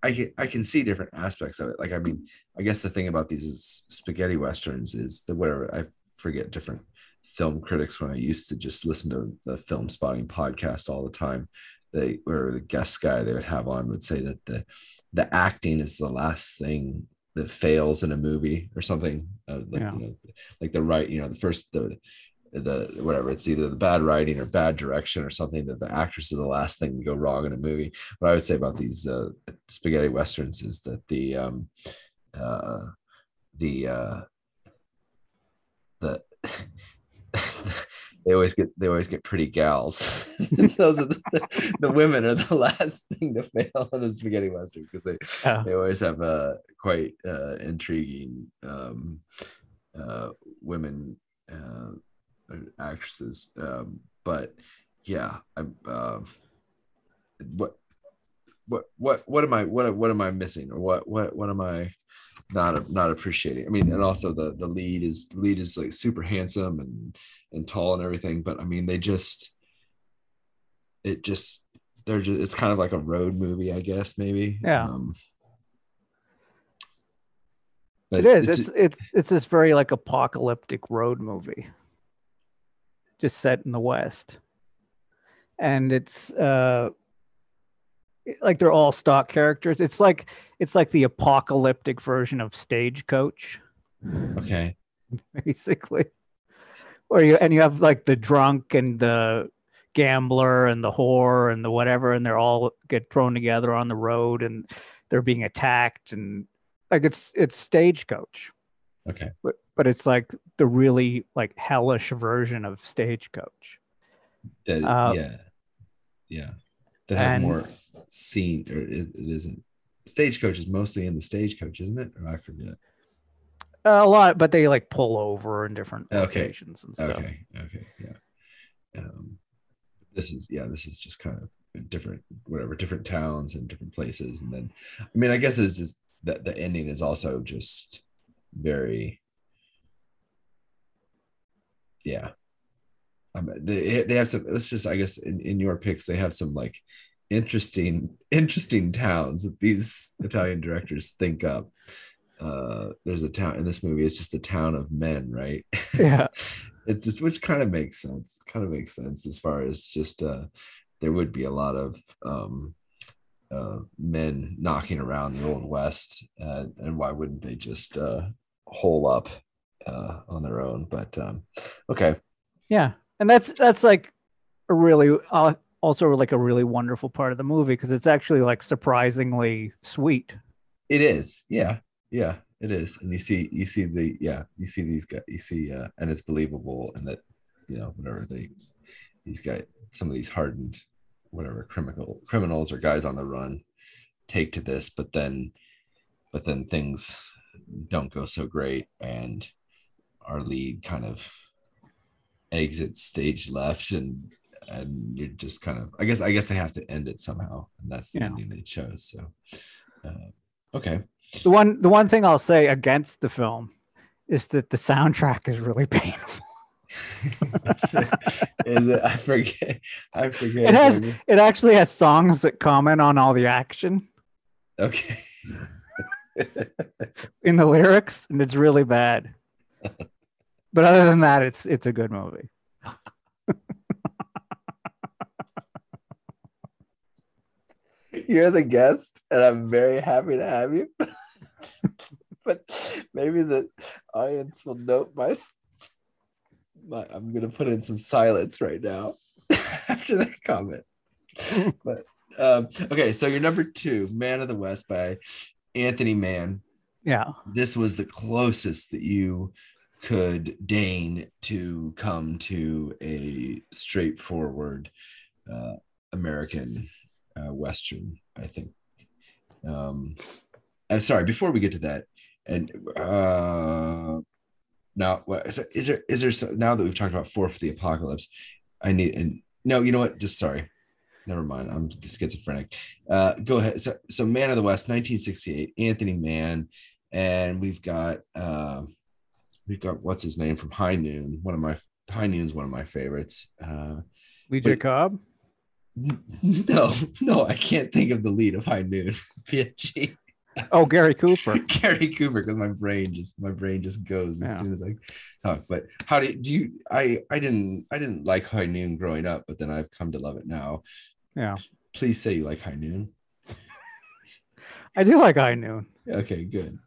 I can I can see different aspects of it. Like I mean, I guess the thing about these is spaghetti westerns is the whatever I forget different film critics when I used to just listen to the Filmspotting podcast all the time. They or the guest guy they would have on would say that the the acting is the last thing that fails in a movie or something. Uh, like, Yeah. you know, like the right, you know, the first the the whatever it's either the bad writing or bad direction or something that the actress is the last thing to go wrong in a movie what i would say about these uh, spaghetti westerns is that the um uh the uh the they always get they always get pretty gals. Those are the, the women are the last thing to fail in the spaghetti western because they Yeah. they always have uh quite uh intriguing um uh women uh actresses. Um but yeah i'm um what what what what am i what what am i missing? Or what what what am i not not appreciating i mean and also the the lead is the lead is like super handsome and and tall and everything but i mean they just it just they're just it's kind of like a road movie i guess maybe Yeah. um It is. It's it's it's this very like apocalyptic road movie. Just set in the West. And it's uh like they're all stock characters. It's like it's like the apocalyptic version of Stagecoach, Okay. basically. Or you and you have like the drunk and the gambler and the whore and the whatever, and they're all get thrown together on the road and they're being attacked and like it's it's Stagecoach, Okay. but but it's like the really like hellish version of Stagecoach. That, Uh, yeah. Yeah. That has more scene or it, it isn't. Stagecoach is mostly in the stagecoach, isn't it? Or I forget. a lot, but they like pull over in different Okay. locations and stuff. Okay. Okay. Yeah. Um, this is yeah. This is just kind of different, whatever, different towns and different places, and then, I mean, I guess it's just that the ending is also just very, yeah. Um, they they have some. Let's just I guess in, in your picks they have some like interesting interesting towns that these Italian directors think up. Uh, there's a town in this movie. It's just a town of men, right? Yeah. it's just which kind of makes sense kind of makes sense as far as just uh there would be a lot of um uh men knocking around the old west uh, and why wouldn't they just uh hole up uh on their own but um okay Yeah, and that's that's like a really uh, also like a really wonderful part of the movie because it's actually like surprisingly sweet. it is. Yeah. Yeah it is. And you see you see the yeah you see these guys you see uh and it's believable and that you know whatever they these guys some of these hardened whatever criminal criminals or guys on the run take to this but then but then things don't go so great and our lead kind of exits stage left and and you're just kind of i guess i guess they have to end it somehow and that's the Yeah. ending they chose so uh, okay The one the one thing I'll say against the film is that the soundtrack is really painful. is it i forget i forget It has- maybe. It actually has songs that comment on all the action okay in the lyrics, and it's really bad. But other than that, it's it's a good movie. You're the guest and i'm very happy to have you. But maybe the audience will note my, my I'm gonna put in some silence right now after that comment. But um okay so your number two man of the west by anthony mann. Yeah. this was the closest that you could deign to come to a straightforward uh, American uh, Western, I think. Um, I'm sorry, before we get to that, and uh, now, what is, is there, is there, so, now that we've talked about four for the Apocalypse, I need, and no, you know what? Just sorry. Never mind. I'm schizophrenic. Uh, go ahead. So, so Man of the West, 1968, Anthony Mann and we've got uh, we've got what's his name from High Noon. One of my High Noon's one of my favorites. Uh, Lee J. Cobb. no, no, I can't think of the lead of High Noon. PFG. Oh, Gary Cooper. Gary Cooper, because my brain just my brain just goes as Yeah. soon as I talk. But how do you, do you? I I didn't I didn't like High Noon growing up, but then I've come to love it now. Yeah. Please say you like High Noon. I do like High Noon. Okay, good.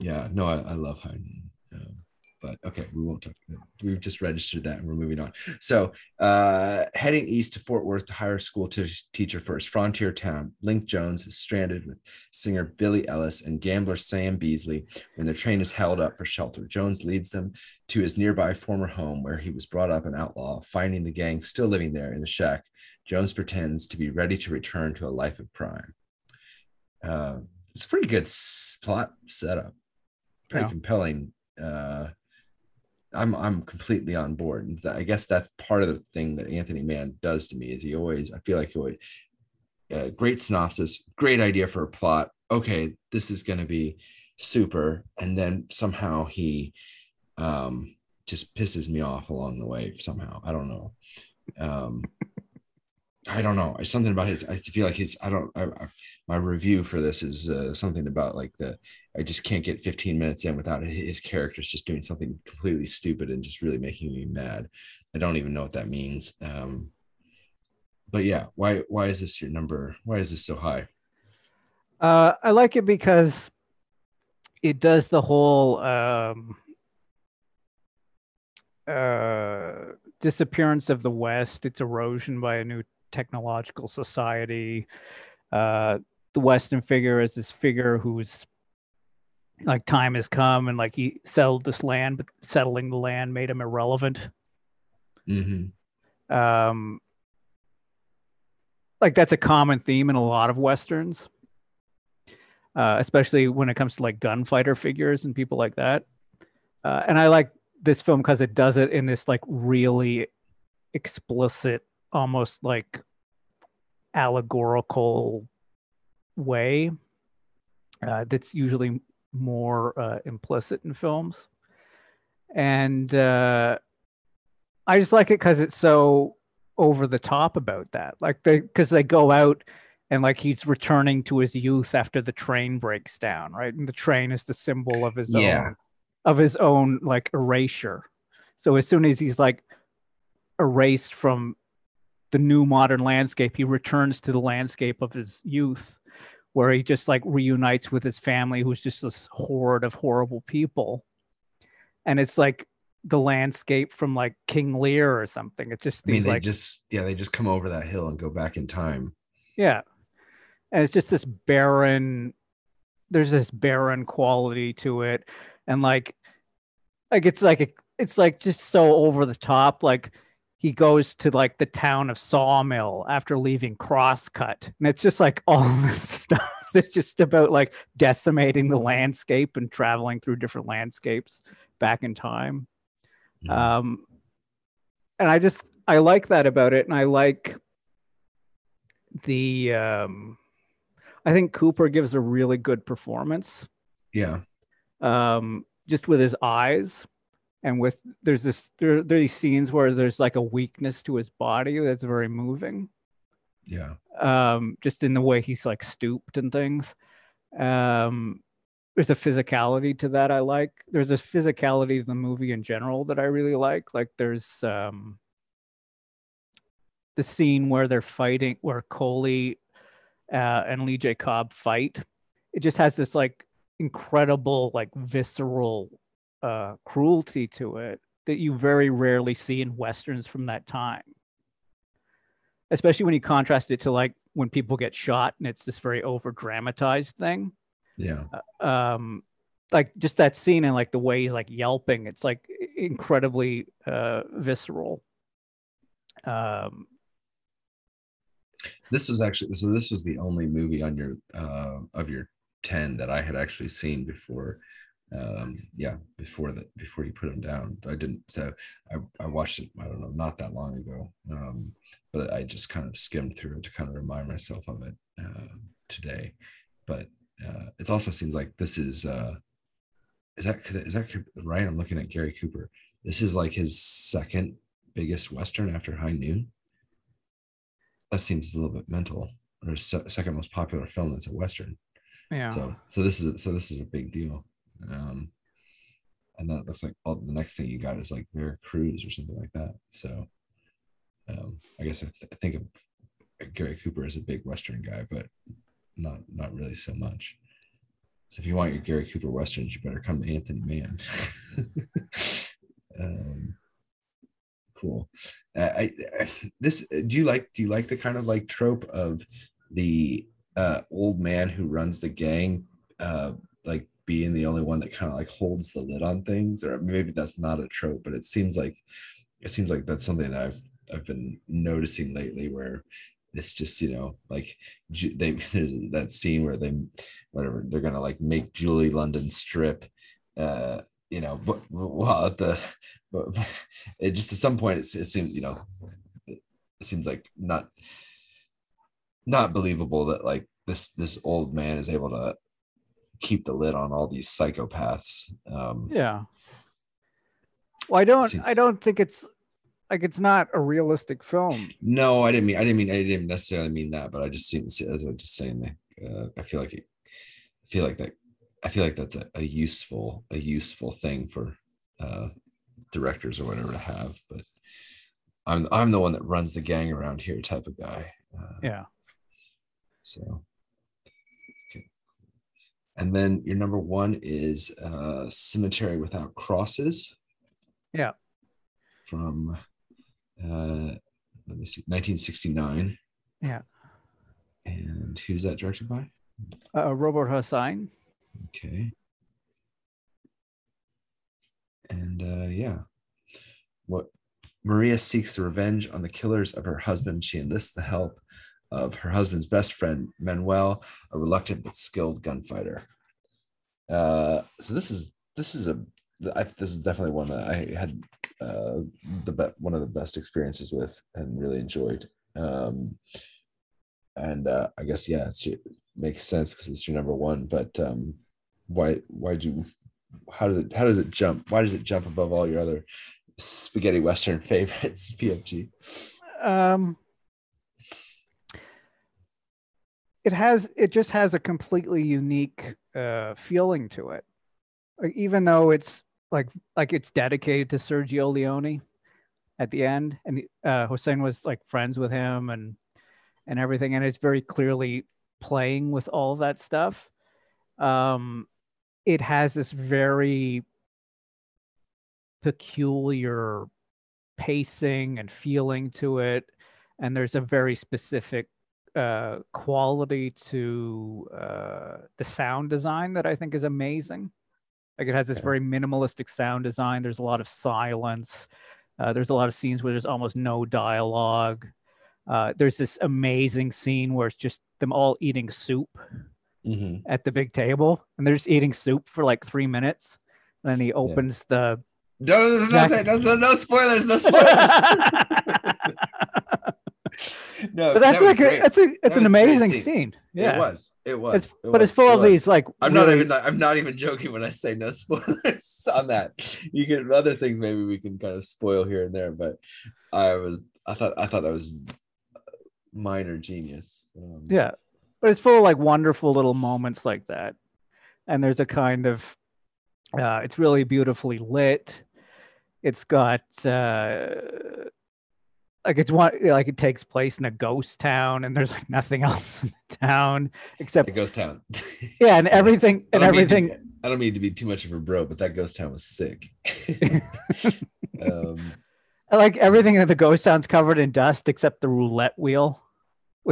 Yeah, no, I, I love High Noon. But okay, we won't talk. We've just registered that and we're moving on. So, uh, heading east to Fort Worth to hire a school t- teacher for his frontier town, Link Jones is stranded with singer Billy Ellis and gambler Sam Beasley when their train is held up for shelter. Jones leads them to his nearby former home where he was brought up an outlaw, finding the gang still living there in the shack. Jones pretends to be ready to return to a life of crime. Uh, it's a pretty good s- plot setup, pretty Yeah. compelling. Uh, I'm I'm completely on board. And I guess that's part of the thing that Anthony Mann does to me is he always I feel like he always uh, great synopsis, great idea for a plot. Okay, this is going to be super, and then somehow he um, just pisses me off along the way. Somehow, I don't know. Um, I don't know. It's something about his. I feel like his. I don't. I, I, my review for this is uh, something about like the. I just can't get 15 minutes in without his characters just doing something completely stupid and just really making me mad. I don't even know what that means. Um, but yeah, why why is this your number? Why is this so high? Uh, I like it because it does the whole um, uh, disappearance of the West, its erosion by a new technological society. Uh, the Western figure is this figure who's like time has come and like he settled this land, but settling the land made him irrelevant. hmm Um, like that's a common theme in a lot of westerns, uh, especially when it comes to like gunfighter figures and people like that. Uh, and I like this film because it does it in this like really explicit, almost like allegorical way uh, that's usually more uh, implicit in films. And uh, I just like it because it's so over the top about that. Like they, because they go out and like he's returning to his youth after the train breaks down, right? And the train is the symbol of his Yeah. own, of his own like erasure. So as soon as he's like erased from the new modern landscape, he returns to the landscape of his youth, where he just like reunites with his family, who's just this horde of horrible people. And it's like the landscape from like King Lear or something. It's just I mean, they like just yeah, they just come over that hill and go back in time. yeah. And it's just this barren there's this barren quality to it. And like like it's like a, it's like just so over the top. Like he goes to like the town of Sawmill after leaving Crosscut. And it's just like all this stuff that's just about like decimating the landscape and traveling through different landscapes back in time. Mhm. Um, and I just I like that about it, and I like the um, I think Cooper gives a really good performance, yeah, um, just with his eyes, and with there's this there, there are these scenes where there's like a weakness to his body that's very moving, yeah, um, just in the way he's like stooped and things. Um, there's a physicality to that I like. There's a physicality to the movie in general that I really like. Like there's um the scene where they're fighting where Coaley uh, and Lee J. Cobb fight. It just has this like incredible, like visceral uh cruelty to it that you very rarely see in westerns from that time. Especially when you contrast it to like when people get shot and it's this very over dramatized thing yeah. um like just that scene and like the way he's like yelping it's like incredibly uh visceral um This was actually so. This was the only movie on your uh, of your ten that I had actually seen before. Um, yeah, before that, before you put them down, I didn't. So I, I watched it. I don't know, not that long ago. Um, but I just kind of skimmed through it to kind of remind myself of it uh, today. But uh, it also seems like this is uh, is that is that right? I'm looking at Gary Cooper. This is like his second biggest western after High Noon. That seems a little bit mental. Or se- second most popular film that's a western. yeah So so this is so this is a big deal. Um, and that looks like well, the next thing you got is like Vera Cruz or something like that. So um, I guess I, th- I think of Gary Cooper as a big western guy, but not not really so much. So if you want your Gary Cooper westerns, you better come to Anthony Mann. um, cool. Uh, I, I this do you like do you like the kind of like trope of the uh, old man who runs the gang uh, like being the only one that kind of like holds the lid on things or maybe that's not a trope but it seems like it seems like that's something that I've I've been noticing lately where it's just you know like they there's that scene where they whatever they're gonna like make Julie London strip uh you know but while at the but it just at some point it, it seems you know it seems like not not believable that like this this old man is able to keep the lid on all these psychopaths um yeah well i don't i don't think it's like it's not a realistic film no i didn't mean i didn't mean i didn't necessarily mean that but i just seem as i'm just saying that uh, i feel like it, i feel like that i feel like that's a, a useful a useful thing for uh directors or whatever to have but I'm I'm the one that runs the gang around here type of guy. Uh, Yeah. So. And then your number one is uh, Cemetery Without Crosses. Yeah. From, uh, let me see, 1969. Yeah. And who's that directed by? Uh, Robert Hossein. Okay. And uh, yeah, what Maria seeks the revenge on the killers of her husband. She enlists the help of her husband's best friend, Manuel, a reluctant but skilled gunfighter. Uh, so this is this is a I, this is definitely one that I had uh, the be- one of the best experiences with and really enjoyed. Um, and uh, I guess yeah, it makes sense because it's your number one. But um, why why do you how does it how does it jump? Why does it jump above all your other spaghetti western favorites? PFG. Um, it has it just has a completely unique uh, feeling to it. Even though it's like like it's dedicated to Sergio Leone at the end, and uh, Hossein was like friends with him and and everything, and it's very clearly playing with all that stuff. Um, it has this very peculiar pacing and feeling to it and there's a very specific uh, quality to uh, the sound design that i think is amazing. Like it has this very minimalistic sound design. There's a lot of silence. Uh, there's a lot of scenes where there's almost no dialogue. Uh, there's this amazing scene where it's just them all eating soup Mm-hmm. at the big table and they're just eating soup for like three minutes. And then he opens the No, no, no, Jack- no, no, no, no spoilers, no spoilers. no, but that's that like great. a, it's a it's an amazing scene. scene. Yeah, It was. It was. It's, it but was, it's full it of was. these like I'm not even. I'm not even joking when I say no spoilers on that. You can other things maybe we can kind of spoil here and there, but I was. I thought. I thought that was minor genius. Um, yeah, but it's full of like wonderful little moments like that, and there's a kind of uh, it's really beautifully lit. It's got uh, like it's one like it takes place in a ghost town, and there's like nothing else in the town except The ghost town. yeah, and everything and everything. I don't mean to be too much of a bro, but that ghost town was sick. um, like everything in the ghost town's covered in dust except the roulette wheel.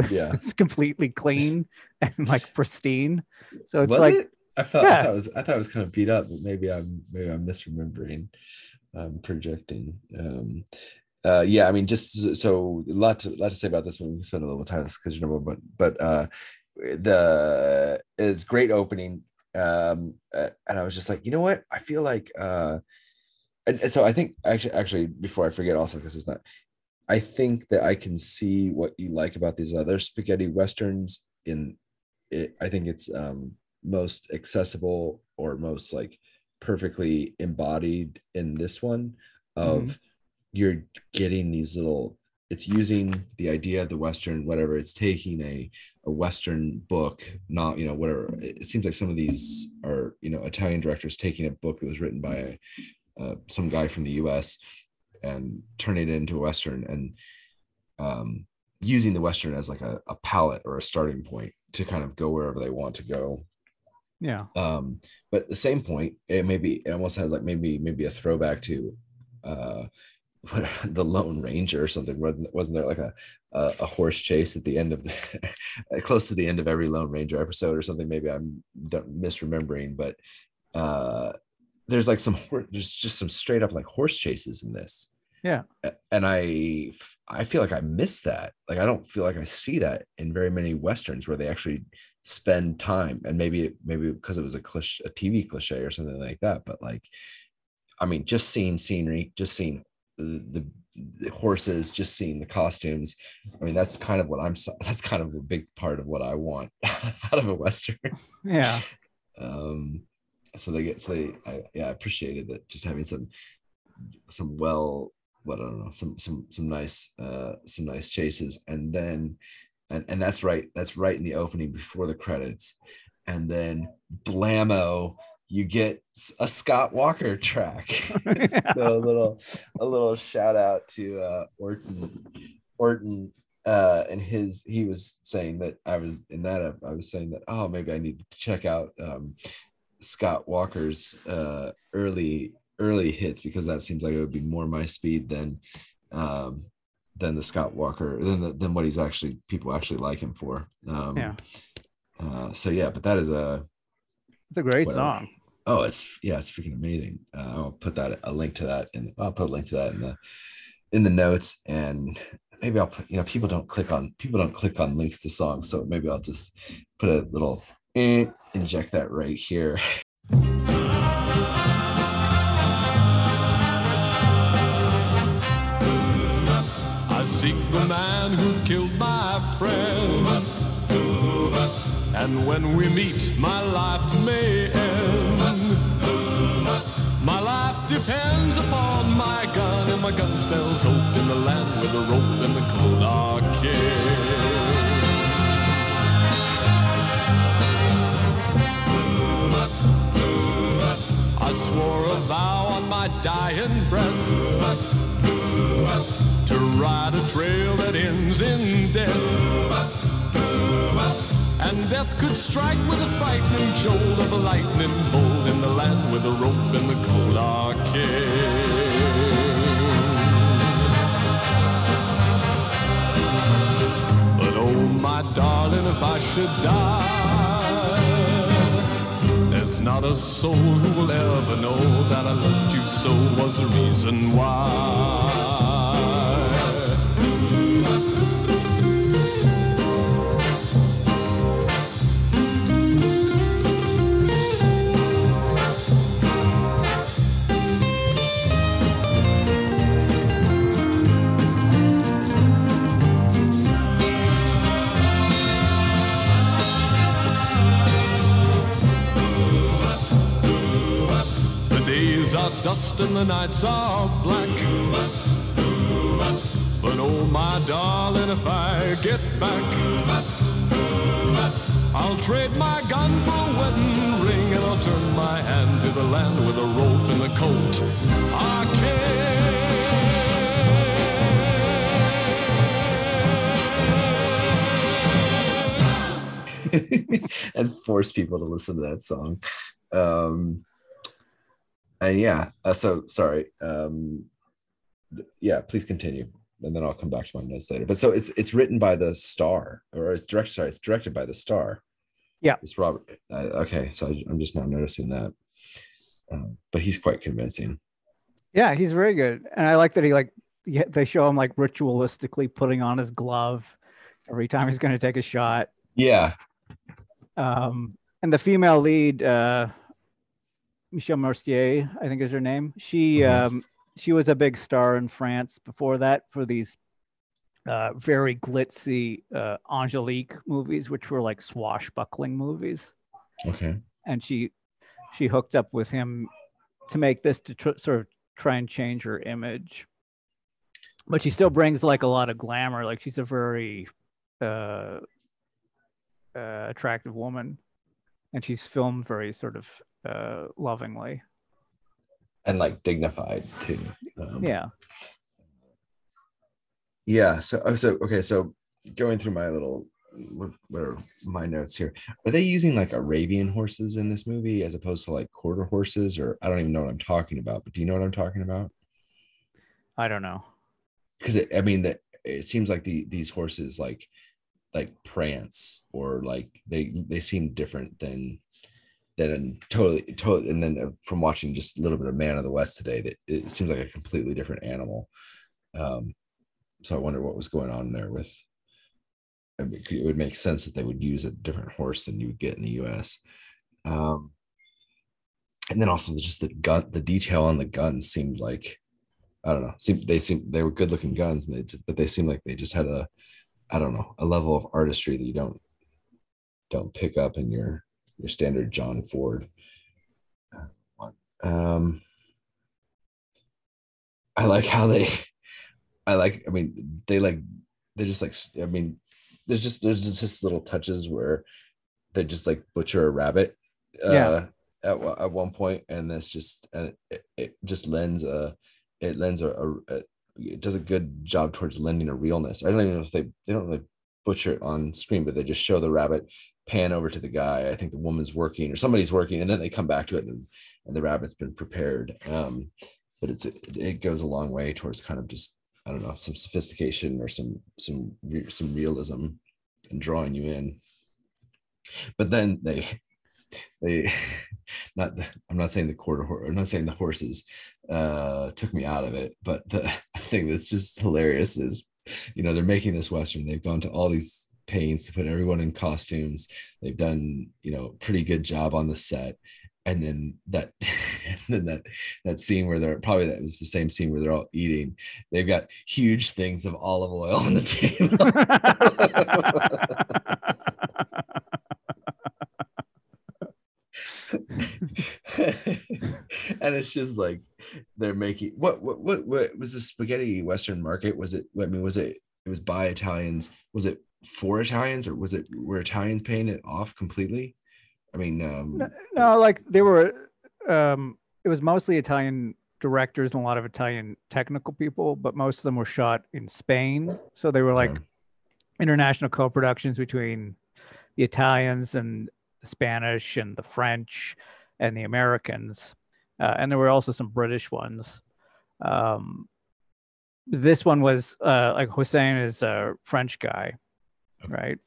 yeah. it's completely clean and like pristine. So it's was like it? I felt. I thought it was. I thought it was kind of beat up, but maybe I'm. Maybe I'm misremembering. I'm projecting. Um, uh, yeah, I mean, just so- a lot to lot to say about this one. We can spend a little time because you know, but but uh, the it's great opening. Um, and I was just like, you know what? I feel like uh, and so I think actually actually before I forget also because it's not. I think that I can see what you like about these other spaghetti westerns. In it, I think it's um most accessible or most like perfectly embodied in this one of you're getting these little it's using the idea of the western whatever it's taking a a western book not you know whatever. It seems like some of these are you know italian directors taking a book that was written by a, uh, some guy from the us and turning it into a western and um using the western as like a, a palette or a starting point to kind of go wherever they want to go. Yeah, um but at the same point it maybe it almost has like maybe maybe a throwback to uh what- the lone ranger or something wasn't wasn't there like a a, a horse chase at the end of close to the end of every lone ranger episode or something? Maybe i'm misremembering but uh there's like some there's just some straight up like horse chases in this. Yeah. And i i feel like i miss that. Like i don't feel like i see that in very many westerns where they actually spend time and maybe maybe because it was a cliche a tv cliche or something like that but like i mean just seeing scenery just seeing the, the, horses just seeing the costumes. I mean that's kind of what i'm that's kind of a big part of what i want out of a western. Yeah, um so they get so they I, yeah i appreciated that just having some some well what i don't know some some some nice uh some nice chases. And then and and that's right that's right in the opening before the credits. And then blammo you get a Scott Walker track. so a little a little shout out to uh Orton Orton uh and his he was saying that I was in that up I was saying that oh maybe I need to check out um Scott Walker's uh early early hits because that seems like it would be more my speed than um than the Scott Walker than the, than what he's actually people actually like him for. Um Yeah. uh so yeah, but that is a It's a great Whatever. song. Oh, it's yeah, it's freaking amazing. Uh, I'll put that a link to that, and I'll put a link to that in the in the notes, and maybe I'll put you know people don't click on people don't click on links to songs, so maybe I'll just put a little eh, inject that right here. I seek the man who killed my friend. And when we meet, my life may end. My life depends upon my gun, and my gun spells hope in the land with a rope and the cold arcade. I swore a vow on my dying breath to ride a trail that ends in death. And death could strike with a frightening jolt of a lightning bolt in the land with a rope and the cold arcade. But oh, my darling, if I should die, there's not a soul who will ever know that I loved you so was the reason why. Are dust and the nights are black. But oh, my darling, if I get back, I'll trade my gun for a wedding ring and I'll turn my hand to the land with a rope and a coat. I care. and force people to listen to that song. Um, and yeah, uh, so sorry. Um, th- yeah, please continue, and then I'll come back to my notes later. But so it's it's written by the Star, or it's directed. Sorry, it's directed by the Star. Yeah. it's Robert. Uh, okay, so I, I'm just now noticing that. Um, but he's quite convincing. Yeah, he's very good, and I like that he like yeah, they show him like ritualistically putting on his glove every time he's going to take a shot. Yeah, Um, and the female lead, uh, Michèle Mercier, I think is her name. She Mhm. um, she was a big star in France before that for these uh, very glitzy uh, Angelique movies, which were like swashbuckling movies. okay. and she she hooked up with him to make this to tr- sort of try and change her image but she still brings like a lot of glamour like she's a very uh, uh attractive woman and she's filmed very sort of uh lovingly And like dignified too. Um, yeah Yeah. So, oh, so okay. So going through my little what, what are my notes here? Are they using like Arabian horses in this movie as opposed to like quarter horses? Or I don't even know what I'm talking about. But do you know what I'm talking about? i don't know Because I mean that it seems like the these horses like like prance or like they they seem different than than totally totally. And then uh, from watching just a little bit of Man of the West today, that it seems like a completely different animal. Um, so I wonder what was going on there with. It would make sense that they would use a different horse than you would get in the U.S. Um, and then also just the gun, the detail on the guns seemed like, I don't know, seemed they seemed they were good looking guns, and they just, but they seemed like they just had a, I don't know, a level of artistry that you don't don't pick up in your your standard John Ford. Uh, one. Um, I like how they, I like. I mean, they like they just like. I mean, there's just there's just little touches where they just like butcher a rabbit. Uh, Yeah. at one- at one point, and this just uh, it, it just lends a it lends a, a, a it does a good job towards lending a realness. I don't even know if they they don't really butcher it on screen, but they just show the rabbit pan over to the guy. I think the woman's working or somebody's working, and then they come back to it, and, and the rabbit's been prepared. Um, but it's it, it goes a long way towards kind of just I don't know some sophistication or some some some realism and drawing you in. But then they they not I'm not saying the quarter horse I'm not saying the horses uh took me out of it, but the thing that's just hilarious is you know they're making this western they've gone to all these pains to put everyone in costumes. They've done you know pretty good job on the set. And then that and then that that scene where they're probably that was the same scene where they're all eating. They've got huge things of olive oil on the table. And it's just like they're making what what what what was the spaghetti western market? Was it i mean was it it was by italians. Was it for italians or was it were italians paying it off completely i mean um no, no, like they were um it was mostly Italian directors and a lot of Italian technical people, but most of them were shot in Spain. So they were like Yeah. international co-productions between the Italians and the Spanish and the French and the Americans. Uh, and there were also some British ones. Um, this one was uh, like Hossein is a French guy. Right?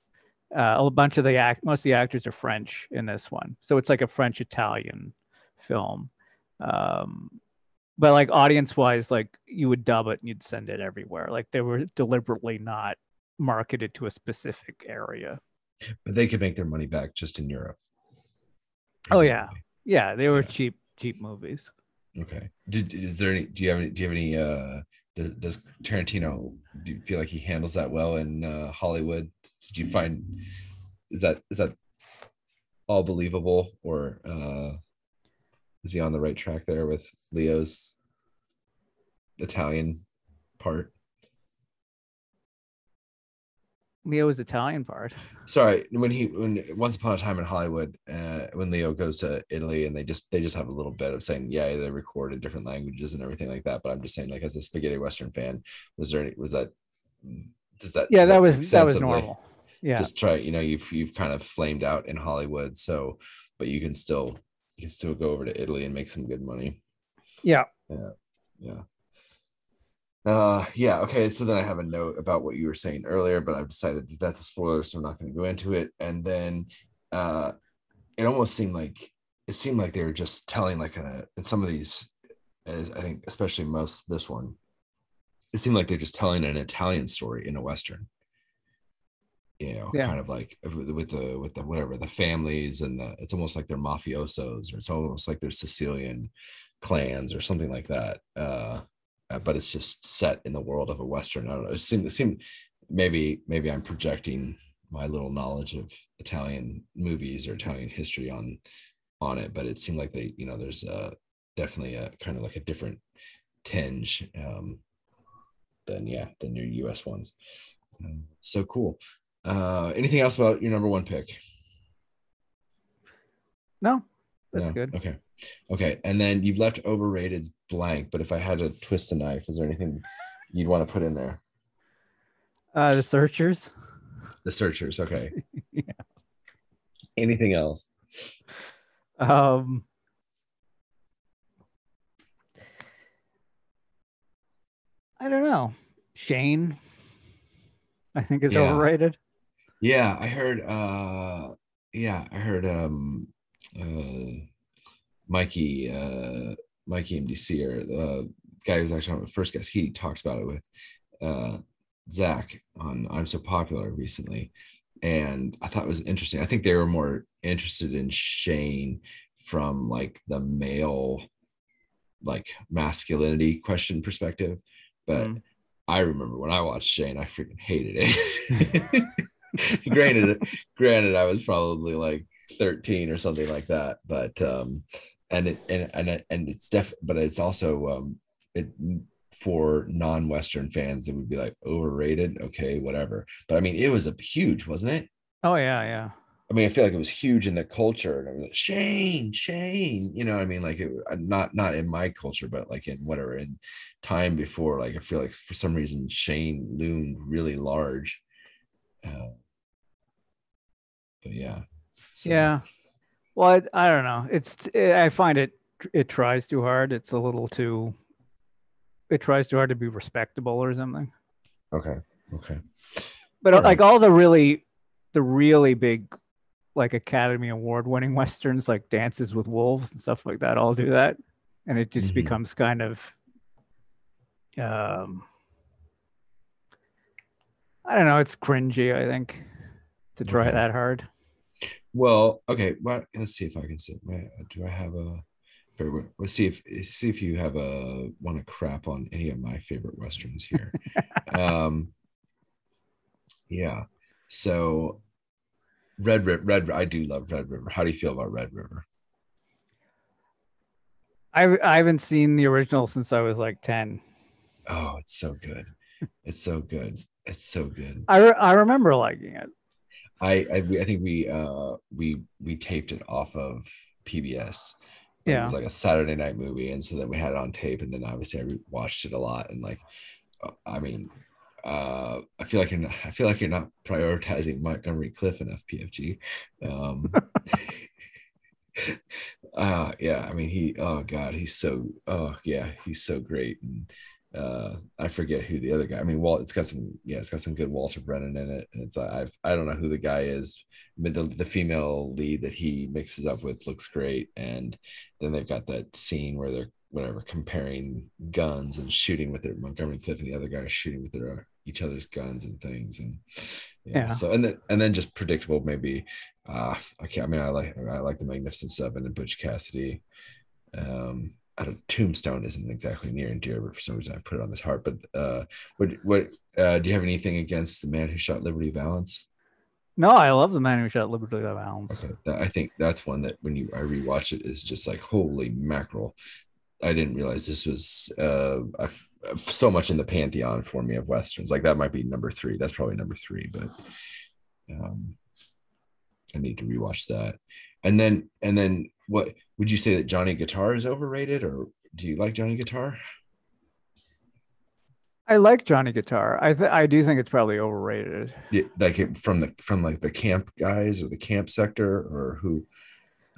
Uh, a bunch of the act, most of the actors are French in this one, so it's like a French Italian film. Um, but like audience wise, like you would dub it and you'd send it everywhere. Like they were deliberately not marketed to a specific area. but they could make their money back just in europe Oh, yeah. Yeah, they were Yeah. cheap, cheap movies. okay did is there any do you have any do you have any uh does, does tarantino do you feel like he handles that well in uh hollywood? Did you find is that is that all believable or uh is he on the right track there with leo's italian part Leo's Italian part. sorry when he when once upon a time in hollywood uh when leo goes to italy and they just they just have a little bit of saying yeah they record in different languages and everything like that but i'm just saying like as a spaghetti western fan was there any was that does that Yeah, does that make was that was sense of, like, normal. Yeah. just try you know you've you've kind of flamed out in hollywood so but you can still you can still go over to italy and make some good money Yeah. yeah. yeah uh yeah okay so then i have a note about what you were saying earlier but i've decided that that's a spoiler so i'm not going to go into it and then uh it almost seemed like it seemed like they were just telling like a in some of these as i think especially most this one it seemed like they're just telling an italian story in a western you know Yeah. kind of like with with the with the whatever the families and the it's almost like they're mafiosos or it's almost like they're sicilian clans or something like that uh uh, but it's just set in the world of a western. I don't know. It seemed, it seemed maybe maybe I'm projecting my little knowledge of Italian movies or Italian history on on it, but it seemed like they, you know, there's a definitely a kind of like a different tinge um, than yeah than your U.S. ones. Um, so cool. Uh, anything else about your number one pick? No, that's No? good. Okay. Okay. And then you've left overrated blank, but if I had to twist a knife, is there anything you'd want to put in there? Uh, the Searchers. The searchers. Okay. Yeah. Anything else? Um, I don't know. Shane, I think is Yeah. overrated. Yeah, I heard uh yeah, I heard um Mikey uh Mikey MDC or the guy who's actually on the first guest, he talks about it with uh Zach on I'm So Popular recently. And I thought it was interesting. I think they were more interested in Shane from like the male like masculinity question perspective. But Mm. I remember when I watched Shane, I freaking hated it. granted, granted, I was probably like 13 or something like that, but um, and it and and and it's def, but it's also um, it for non-Western fans, it would be like overrated. Okay, whatever. But I mean, it was a huge, wasn't it? Oh yeah, yeah. I mean, I feel like it was huge in the culture, and I was like, Shane, Shane, you know, what I mean, like it, uh, not not in my culture, but like in whatever in time before, like I feel like for some reason Shane loomed really large. Uh, but yeah, so- Yeah. Well, I, I don't know. It's I find it it tries too hard. It's a little too. It tries too hard to be respectable or something. Okay. Okay. But uh, All like all the really, the really big, like Academy Award winning westerns, like Dances with Wolves and stuff like that, all do that, and it just Mhm. becomes kind of. Um. I don't know. It's cringy. I think to try Okay. that hard. Well, okay. Well, let's see if I can see. Do I have a? well, Let's see if see if you have a want to crap on any of my favorite westerns here. um. Yeah. So, Red River. Red. I do love Red River. How do you feel about Red River? I I haven't seen the original since I was like ten. Oh, it's so good. It's so good. It's so good. I re- I remember liking it. I I, I think we uh we we taped it off of PBS. but It was like a Saturday night movie, and so then we had it on tape, and then obviously I re- watched it a lot, and like, uh, I mean, uh, I feel like you're not, I feel like you're not prioritizing Montgomery Clift enough, PFG. Um, uh, yeah, I mean, he, oh god, he's so, oh yeah, he's so great, and uh i forget who the other guy i mean walt it's got some yeah it's got some good walter brennan in it. And it's i've i don't know who the guy is but the, the female lead that he mixes up with looks great. And then they've got that scene where they're whatever comparing guns and shooting with their montgomery clift and the other guy is shooting with their each other's guns and things. And yeah, Yeah. so and then and then just predictable maybe uh i can't i mean i like i like the magnificent seven and butch cassidy. Um I don't, Tombstone isn't exactly near and dear, but for some reason I put it on this heart. But uh, what what uh, do you have anything against the man who shot Liberty Valance? No, I love the man who shot Liberty Valance. Okay, that, I think that's one that when you I rewatch it is just like holy mackerel. I didn't realize this was uh I've so much in the pantheon for me of westerns. Like that might be number three. That's probably number three, but um, I need to rewatch that. And then and then what would you say that Johnny Guitar is overrated, or do you like Johnny Guitar? I like Johnny Guitar. I th- I do think it's probably overrated. Yeah, like it, from the from like the camp guys or the camp sector or who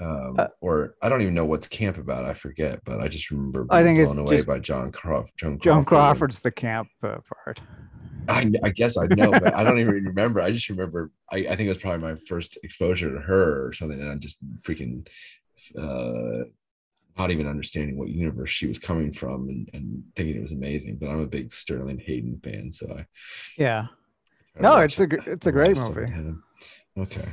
um Uh, or I don't even know what's camp about. I forget, but I just remember being I think it's blown away by Joan Crawford. Joan Crawford. Joan Crawford's the camp uh, part. I, I guess I know, but I don't even remember. I just remember. I, I think it was probably my first exposure to her or something, and I'm just freaking uh, not even understanding what universe she was coming from and, and thinking it was amazing. But I'm a big Sterling Hayden fan, so I Yeah. to No, it's a it- it's a great movie. Okay.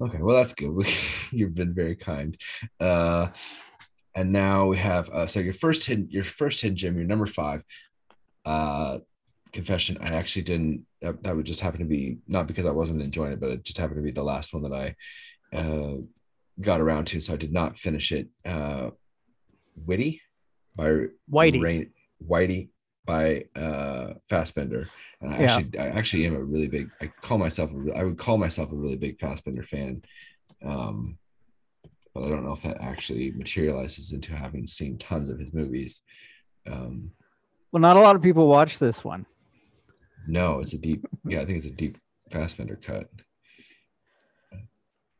Okay. Well, that's good. You've been very kind. Uh, and now we have uh, so your first hit, your first hit, Jim, your number five. Uh, confession, I actually didn't. That, that would just happen to be not because I wasn't enjoying it, but it just happened to be the last one that I uh, got around to. So I did not finish it. Uh, Witty by Whity. Rain, Whity by uh, Fassbinder. And I Yeah. actually, I actually am a really big. I call myself. A, I would call myself a really big Fassbinder fan. Um, but I don't know if that actually materializes into having seen tons of his movies. Um, Well, not a lot of people watch this one. no, it's a deep. Yeah, I think it's a deep Fassbinder cut.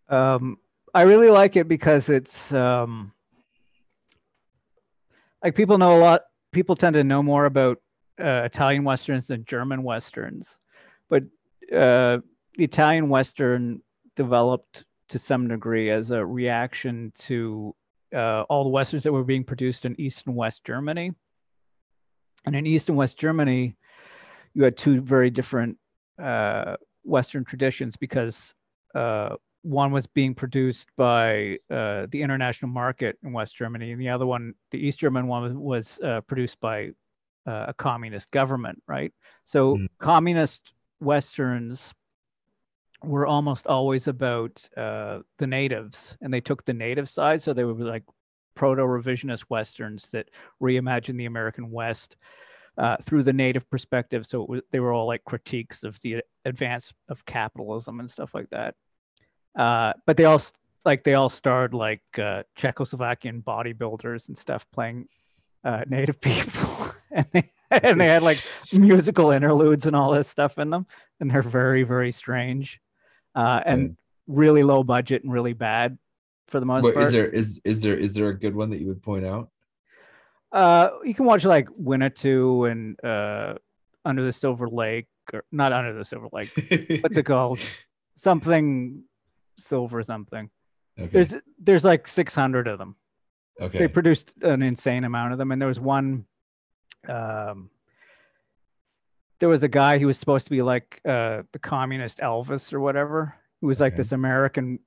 Um, I really like it because it's um, like people know a lot. People tend to know more about uh, Italian westerns than German westerns, but uh, the Italian western developed to some degree as a reaction to uh, all the westerns that were being produced in East and West Germany. And in East and West Germany, you had two very different uh, Western traditions because uh, one was being produced by uh, the international market in West Germany, and the other one, the East German one, was, uh, produced by uh, a communist government, right? So Mm. communist westerns were almost always about uh, the natives, and they took the native side, so they were like proto-revisionist westerns that reimagined the American West uh, through the native perspective. So it was, they were all like critiques of the advance of capitalism and stuff like that. Uh, but they all like they all starred like uh, Czechoslovakian bodybuilders and stuff playing uh, native people, and they and they had like musical interludes and all this stuff in them, and they're very very strange, uh, and really low budget and really bad for the most But part. is there is is there is there a good one that you would point out? Uh, you can watch like Winnetou and uh, Under the Silver Lake, or not Under the Silver Lake. What's it called? Something silver something. Okay. There's there's like 600 of them. okay. They produced an insane amount of them, and there was one. Um, there was a guy who was supposed to be like uh, the communist Elvis or whatever. Who was like Okay. this American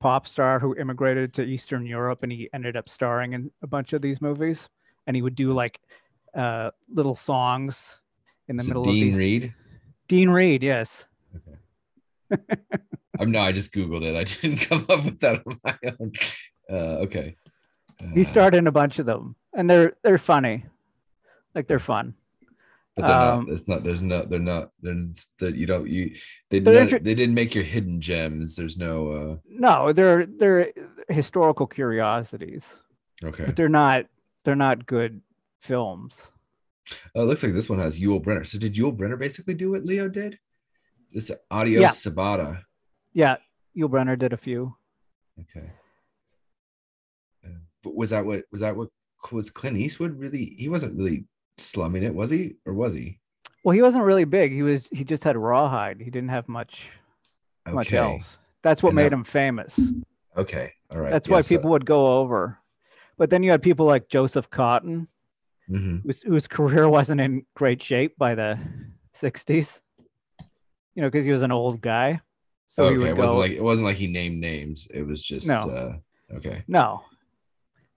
pop star who immigrated to Eastern Europe, and he ended up starring in a bunch of these movies. And he would do like uh, little songs in the middle Dean of these. Dean Reed. Dean Reed, yes. I'm no, I just googled it. I didn't come up with that on my own. Uh, okay. He Uh, starred in a bunch of them, and they're they're funny, like they're fun. but they're um, not. It's not. There's no. They're not. They're that you don't. You. They. None- inter- they didn't make your hidden gems. There's no. No, they're they're historical curiosities, uh Okay. but they're not they're not good films. Oh, it looks like this one has Yul Brynner. So did Yul Brynner basically do what Leo did? This Adios Yeah. Sabata. Yeah, Yul Brynner did a few. Okay. Uh, but was that what was that what was Clint Eastwood really? He wasn't really slumming it, was he? Or was he? Well, he wasn't really big. He was he just had rawhide. He didn't have much much else. That's what And made that- him famous. Okay. All right. That's why people would go over. But then you had people like Joseph Cotten, mhm. whose, whose career wasn't in great shape by the 60s. You know, because he was an old guy. So he okay. would It wasn't like it wasn't like he named names. It was just No. uh okay. No.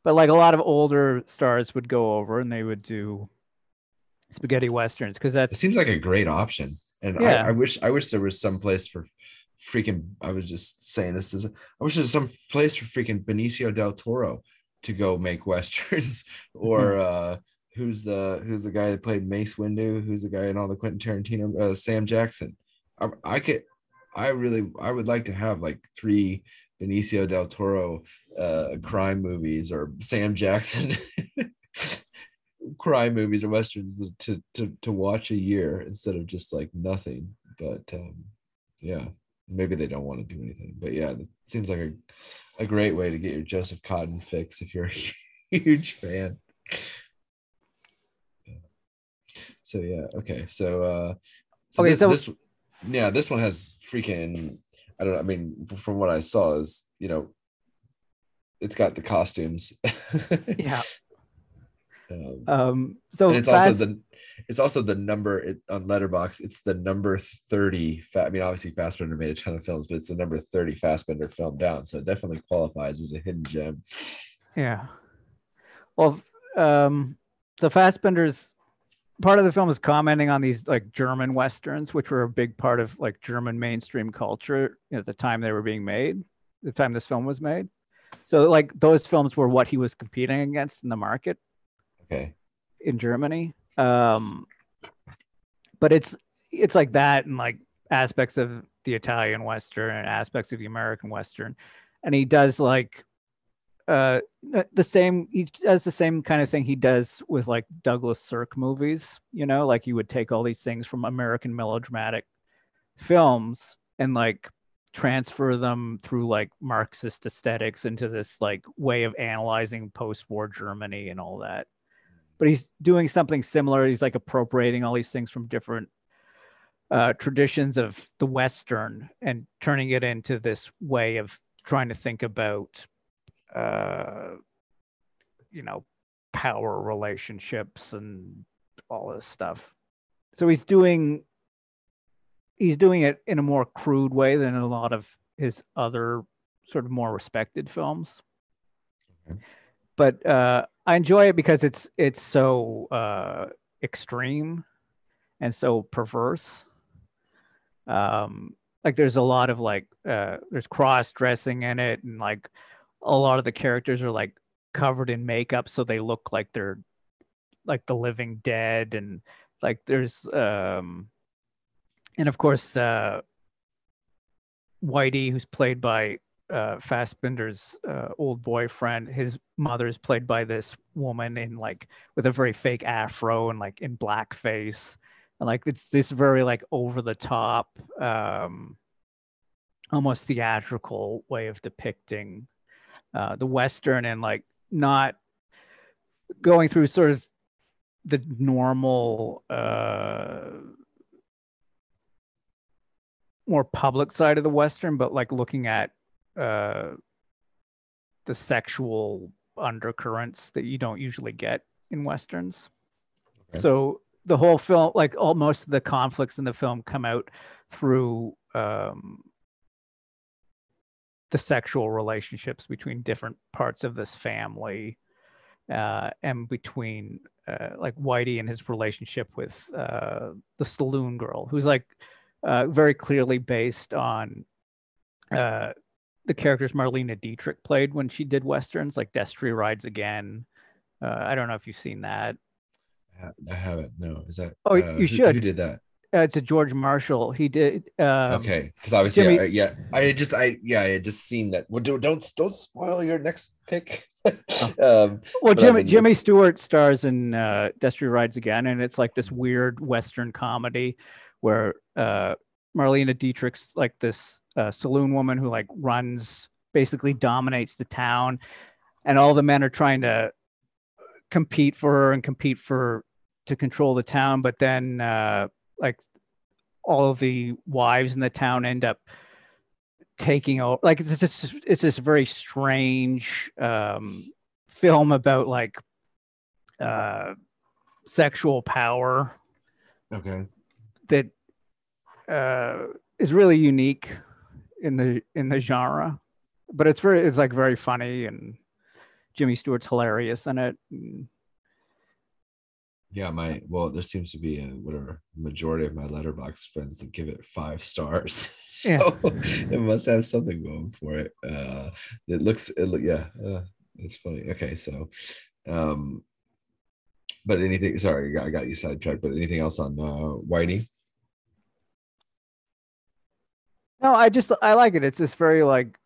But like a lot of older stars would go over and they would do spaghetti westerns because that seems like a great option. And Yeah. I, I wish I wish there was some place for freaking I was just saying this is I wish there's some place for freaking Benicio del Toro to go make westerns or uh who's the who's the guy that played Mace Windu who's the guy in all the Quentin Tarantino uh, Sam Jackson I, I could I really I would like to have like three Benicio del Toro uh crime movies or Sam Jackson crime movies or westerns to to to watch a year instead of just like nothing. But um yeah maybe they don't want to do anything. But yeah it seems like a, a great way to get your joseph cotten fix if you're a huge fan. So yeah okay so uh Okay, this, so- this yeah this one has freaking i don't know i mean from what i saw is you know it's got the costumes yeah. um, Um so it's also the it's also the number it, on letterboxd it's the number 30 fa- i mean obviously fassbinder made a ton of films but it's the number 30 fassbinder film down so it definitely qualifies as a hidden gem Yeah. Well, um, the Fassbinders part of the film is commenting on these like German westerns, which were a big part of like German mainstream culture at the time they were being made, the time this film was made. So like those films were what he was competing against in the market okay in Germany. Um, but it's it's like that and like aspects of the Italian Western and aspects of the American Western, and he does like uh the, same he does the same kind of thing he does with like Douglas Sirk movies you know? Like you would take all these things from American melodramatic films and like transfer them through like Marxist aesthetics into this like way of analyzing post-war Germany and all that. But he's doing something similar. He's like appropriating all these things from different uh, traditions of the western and turning it into this way of trying to think about uh, you know power relationships and all this stuff. So he's doing he's doing it in a more crude way than a lot of his other sort of more respected films. Okay. but uh i enjoy it because it's it's so uh extreme and so perverse. Um like there's a lot of like uh there's cross dressing in it and like a lot of the characters are like covered in makeup so they look like they're like the living dead and like there's um and of course uh Whity, who's played by uh, Fassbinder's uh, old boyfriend. His mother is played by this woman in like with a very fake afro and like in blackface, and like it's this very like over the top, um, almost theatrical way of depicting uh, the western and like not going through sort of the normal uh more public side of the western but like looking at uh the sexual undercurrents that you don't usually get in westerns Okay. so the whole film like all most of the conflicts in the film come out through um the sexual relationships between different parts of this family uh, and between uh, like Whity and his relationship with uh, the saloon girl, who's like uh, very clearly based on uh, the characters Marlene Dietrich played when she did westerns, like Destry Rides Again. Uh, I don't know if you've seen that. I haven't. No, is that? Oh, you who- should. Who did that? Uh, it's a George Marshall. He did. Um, okay, because obviously, Jimmy- I, yeah, I just, I yeah, I had just seen that. Well, don't don't don't spoil your next pick. um, Well, Jimmy Jimmy Stewart stars in uh, Destry Rides Again, and it's like this weird Western comedy where uh, Marlene Dietrich's like this uh, saloon woman who like runs, basically dominates the town, and all the men are trying to compete for her and compete for to control the town, but then uh, like all of the wives in the town end up taking over like it's just it's this very strange um film about like uh sexual power okay, that uh is really unique in the in the genre. But it's very it's like very funny and jimmy stewart's hilarious in it and- yeah, my well, there seems to be a whatever majority of my letterboxd friends that give it five stars, so Yeah. it must have something going for it. Uh, it looks, it look, yeah, uh, it's funny. Okay, so, um, but anything? Sorry, I got, you sidetracked. But anything else on uh, Whity? no i just i like it it's this very like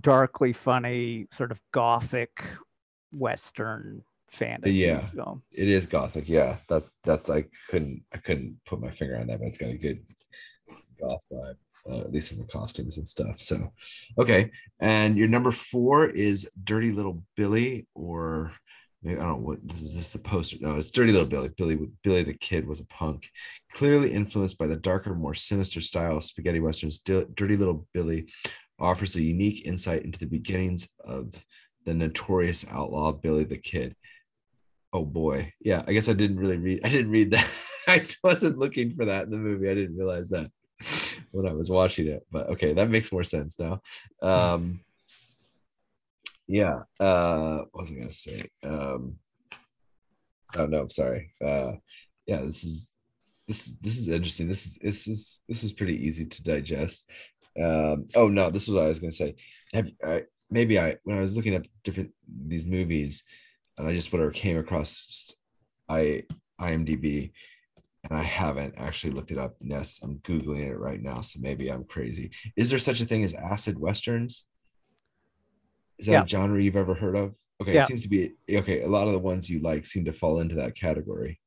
darkly funny sort of gothic western fantasy Yeah. film It is gothic. Yeah, that's that's I couldn't I couldn't put my finger on that, but it's got a good goth vibe, uh, at least in the costumes and stuff. So, okay. And your number four is Dirty Little Billy, or maybe I don't know what this is. This the poster? No, it's Dirty Little Billy. Billy Billy the Kid was a punk, clearly influenced by the darker, more sinister style of spaghetti westerns. Dirty Little Billy offers a unique insight into the beginnings of the notorious outlaw Billy the Kid. Oh boy. Yeah, I guess I didn't really read I didn't read that. I wasn't looking for that in the movie. I didn't realize that when I was watching it. But okay, that makes more sense now. Um yeah, uh what was I gonna say? Um oh no, I'm sorry. Uh yeah, this is this this is interesting. This is this is this is pretty easy to digest. Um oh no, this is what I was gonna say. Have I maybe I when I was looking at different these movies and I just whatever came across I IMDb and I haven't actually looked it up. Yes, I'm googling it right now, so maybe I'm crazy. Is there such a thing as acid westerns? Is that Yeah. a genre you've ever heard of? Okay, Yeah. it seems to be okay. A lot of the ones you like seem to fall into that category.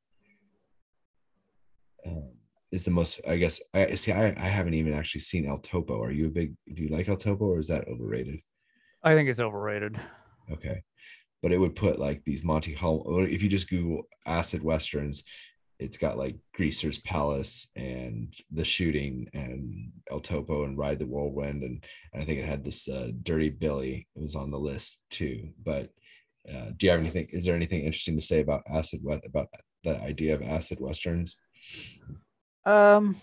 Um, is the most I guess I see I, I haven't even actually seen El Topo. Are you a big do you like El Topo or is that overrated? i think it's overrated Okay. But it would put like these Monty Hall. If you just Google acid westerns, it's got like Greaser's Palace and The Shooting and El Topo and Ride the Whirlwind. And, and I think it had this uh, Dirty Billy. It was on the list too. But uh, do you have anything? Is there anything interesting to say about acid? About the idea of acid westerns? Um,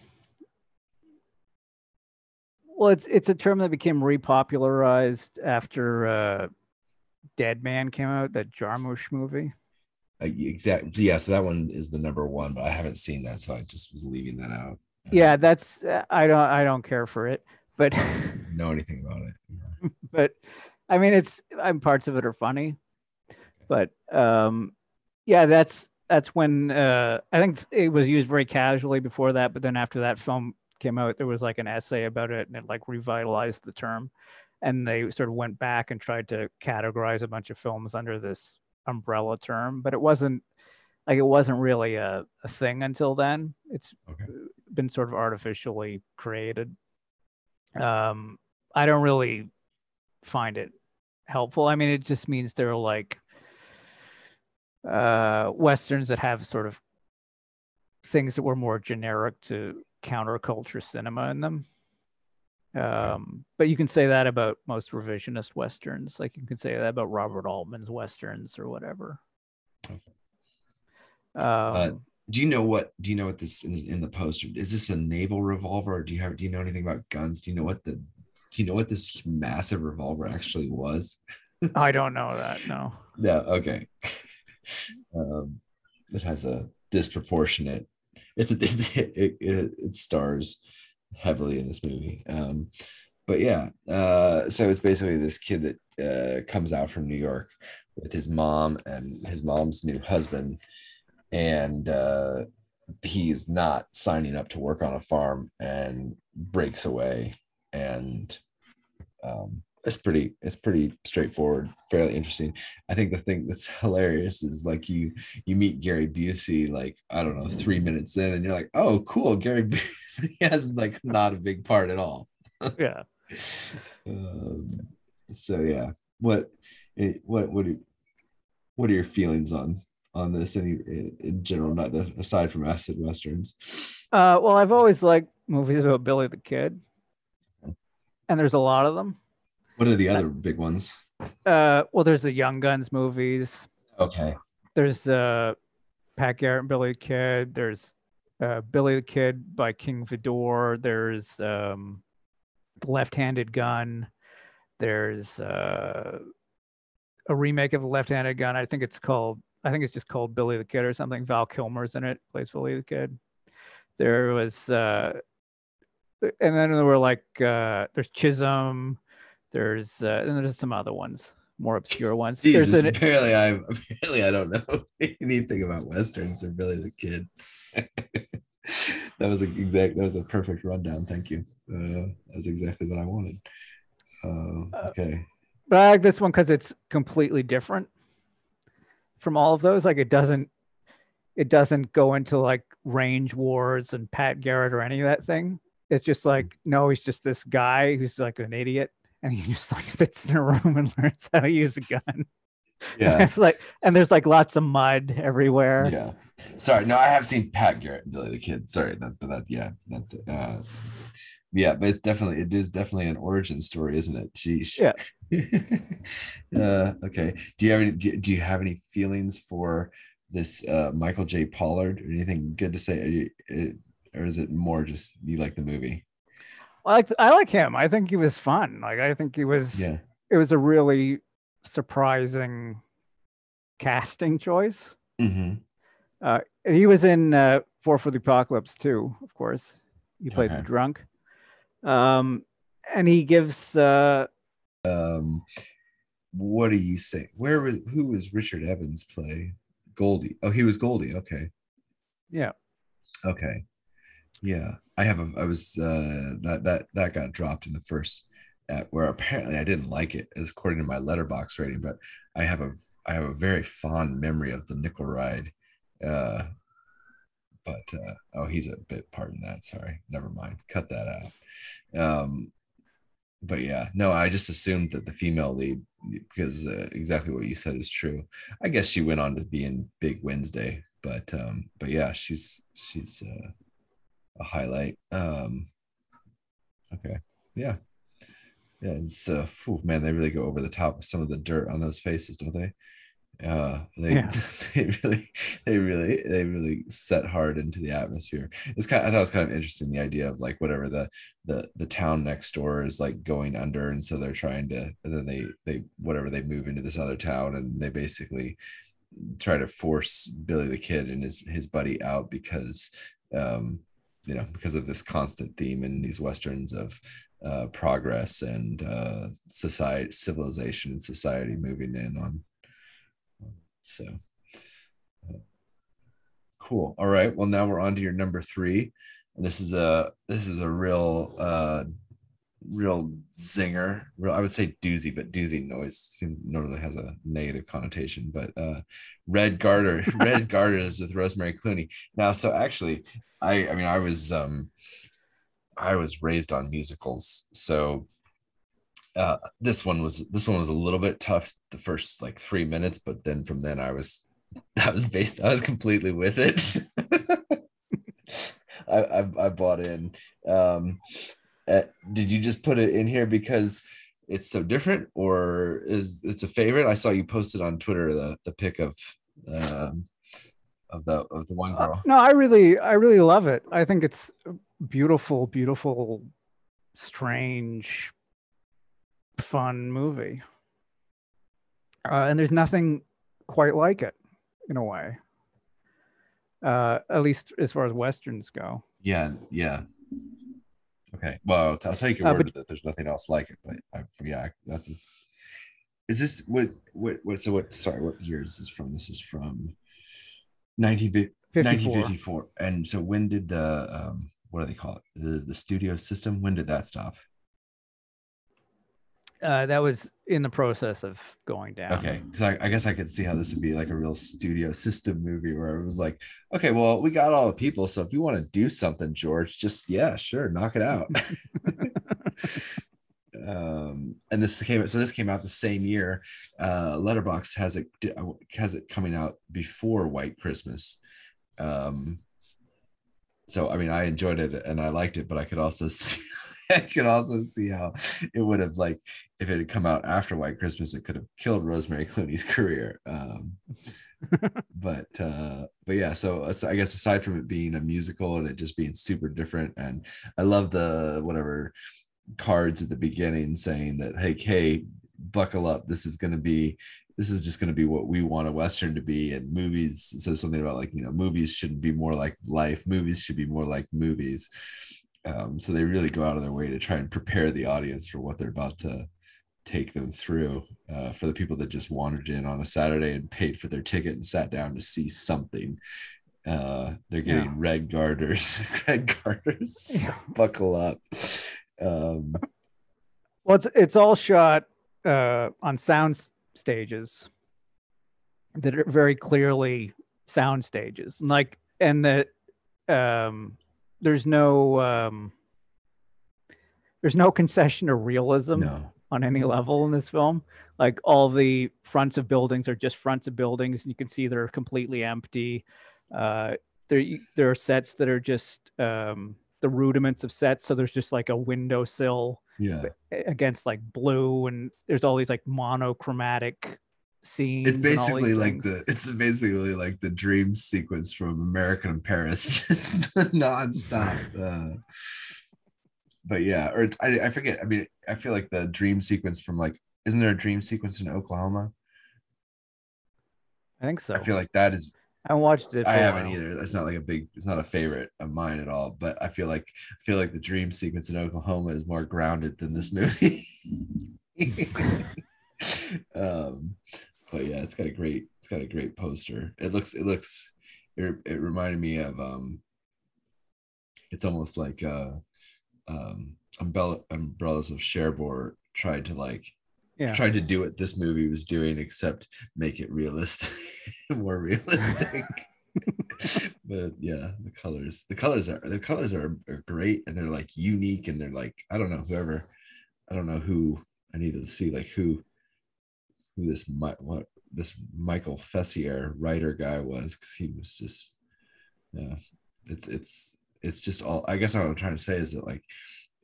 well, it's it's a term that became repopularized after uh, Dead Man came out, that Jarmusch movie. Uh, exactly. Yeah. So that one is the number one, but I haven't seen that, so I just was leaving that out. Yeah, that's uh, I don't I don't care for it, but Know anything about it? but I mean it's I'm parts of it are funny, but um, yeah, that's that's when uh I think it was used very casually before that, but then after that film came out, there was like an essay about it, and it like revitalized the term. And they sort of went back and tried to categorize a bunch of films under this umbrella term, but it wasn't like it wasn't really a, a thing until then. It's Okay. been sort of artificially created. Um, I don't really find it helpful. I mean, it just means they're like uh, westerns that have sort of things that were more generic to counterculture cinema in them. Um, but you can say that about most revisionist westerns. Like you can say that about Robert Altman's westerns or whatever. Um, Do you know what? Do you know what this is in the poster? Is this a naval revolver? Or do you have? Do you know anything about guns? Do you know what the? Do you know what this massive revolver actually was? I don't know that. No. Yeah. Okay. Um, it has a disproportionate. It's a it, it, it, it stars heavily in this movie. Um, but yeah, uh, so it's basically this kid that uh, comes out from New York with his mom and his mom's new husband, and uh, he's not signing up to work on a farm and breaks away, and um, it's pretty it's pretty straightforward, fairly interesting. I think the thing that's hilarious is like you you meet Gary Busey like I don't know three minutes in, and you're like, oh cool, Gary Busey has like not a big part at all. Yeah. Um, so yeah, what eh, what what do what are your feelings on on this any in, in general, not the, aside from acid westerns? Uh, well, I've always liked movies about Billy the Kid, and there's a lot of them. What are the other big ones? Uh, well, there's the Young Guns movies. Okay, There's uh, Pat Garrett and Billy the Kid. There's uh, Billy the Kid by King Vidor. There's um, The Left-Handed Gun. There's uh, a remake of The Left-Handed Gun. I think it's called. I think it's just called Billy the Kid or something. Val Kilmer's in it. Plays Billy the Kid. There was, uh, and then there were like uh, there's Chisum. There's uh, and there's some other ones, more obscure ones. Jesus, There's an, apparently I apparently I don't know anything about westerns or Billy the Kid. that was a exact that was a perfect rundown. Thank you. Uh, that was exactly what I wanted. Uh, okay. but I like this one because it's completely different from all of those. Like it doesn't it doesn't go into like range wars and Pat Garrett or any of that thing. It's just like no, he's just this guy who's like an idiot, and he just like sits in a room and learns how to use a gun. Yeah. it's like and there's like lots of mud everywhere. Yeah. Sorry. No, I have seen Pat Garrett and Billy the Kid. Sorry. That, that yeah, that's it. Uh, yeah, but it's definitely it is definitely an origin story, isn't it? Sheesh. Yeah. uh, okay. Do you have any do, do you have any feelings for this uh, Michael J. Pollard or anything good to say? Are you, it, or is it more just you like the movie? I like I like him. I think he was fun. Like I think he was Yeah. it was a really surprising casting choice. Mm-hmm. Uh, he was in uh, Four for the Apocalypse too, of course. He played the drunk. Um, and he gives uh, Um, what do you say? Where was who was Richard Evans play? Goldie. Oh, he was Goldie. Okay. yeah, Okay. Yeah. I have a I was uh that that that got dropped in the first at where apparently I didn't like it as according to my letterboxd rating, but I have a I have a very fond memory of the nickel ride. Uh but uh oh he's a bit part in that. Sorry. Never mind. Cut that out. Um but yeah, no, I just assumed that the female lead, because uh, exactly what you said is true. I guess she went on to be in Big Wednesday, but um, but yeah, she's she's uh, a highlight. Um, okay, yeah, yeah. It's uh, phew, man, they really go over the top with some of the dirt on those faces, don't they? Uh, they Yeah. they really they really they really set hard into the atmosphere. It's kind of, I thought it was kind of interesting the idea of like whatever the the the town next door is like going under and so they're trying to and then they they whatever they move into this other town and they basically try to force billy the kid and his his buddy out because um you know because of this constant theme in these westerns of uh progress and uh society civilization and society moving in on so uh, cool. All right well now we're on to your number three. And this is a this is a real uh real zinger real i would say doozy but doozy noise normally has a negative connotation but uh red garter red garters with rosemary clooney. Now so actually i i mean i was um i was raised on musicals so uh this one was this one was a little bit tough the first like three minutes but then from then i was i was based i was completely with it. I, I i bought in. Um uh, did you just put it in here because it's so different or is it's a favorite i saw you posted on twitter the the pic of um of the of the one Uh, girl no, I really, I really love it. I think it's beautiful, beautiful, strange, fun movie. Uh, and there's nothing quite like it in a way. Uh, at least as far as westerns go. yeah yeah okay. Well i'll take your Uh, word but- that there's nothing else like it but I, yeah that's is this what what what so what sorry what year is this from? This is from 19, 54. 1954 and so when did the um what do they call it? The the studio system when did that stop Uh, that was in the process of going down. Okay, because I, I guess I could see how this would be like a real studio system movie where it was like, okay, well, we got all the people, so if you want to do something, George, just yeah, sure, knock it out. um, and this came so this came out the same year. Uh, Letterboxd has it has it coming out before White Christmas. Um, so I mean, I enjoyed it and I liked it, but I could also see. I could also see how it would have like if it had come out after White Christmas, it could have killed Rosemary Clooney's career. Um, but uh, but yeah, so as- I guess aside from it being a musical and it just being super different, and I love the whatever cards at the beginning saying that hey, hey, buckle up, this is gonna be this is just going to be what we want a western to be and movies says something about like you know movies shouldn't be more like life movies should be more like movies um, so they really go out of their way to try and prepare the audience for what they're about to take them through uh, for the people that just wandered in on a saturday and paid for their ticket and sat down to see something uh, they're getting Yeah. red garters red garters Yeah. buckle up um, Well, it's it's all shot uh, on sound stages that are very clearly sound stages, and like and that um, there's no um, there's no concession to realism no on any level in this film. Like all the fronts of buildings are just fronts of buildings, and you can see they're completely empty. Uh, there there are sets that are just um, the rudiments of sets, so there's just like a windowsill yeah against like blue and there's all these like monochromatic scenes it's and all these basically like things. the it's basically like the dream sequence from american in paris just nonstop uh, but yeah or it's I, I forget i mean i feel like the dream sequence from like isn't there a dream sequence in oklahoma? I think so. i feel like that is i haven't watched it i haven't either. That's not like a big it's not a favorite of mine at all but i feel like i feel like the dream sequence in oklahoma is more grounded than this movie. Um but yeah it's got a great it's got a great poster. It looks it looks it, it reminded me of um it's almost like uh um umbrella umbrellas of cherbourg tried to like yeah. tried to do what this movie was doing except make it realistic more realistic. But yeah the colors the colors are the colors are, are great and they're like unique and they're like i don't know whoever i don't know who i needed to see like who who this what this michael fessier writer guy was because he was just yeah it's it's it's just all i guess what i'm trying to say is that like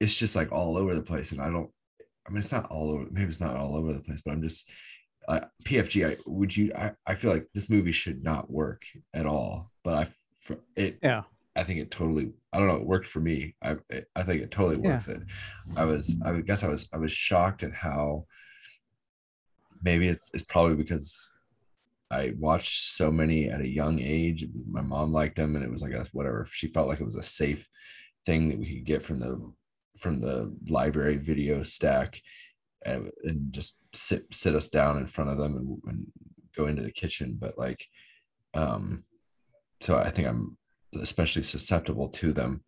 it's just like all over the place and i don't I mean, it's not all over. Maybe it's not all over the place, but I'm just uh, PFG. I, would you? I, I feel like this movie should not work at all. But I, for it, yeah I think it totally. I don't know. It worked for me. I, it, I think it totally Yeah. works. It. I was. I guess I was. I was shocked at how. Maybe it's. It's probably because. I watched so many at a young age. Was- My mom liked them, and it was like a whatever. She felt like it was a safe thing that we could get from the from the library video stack and, and just sit sit us down in front of them and, and go into the kitchen but like um so i think i'm especially susceptible to them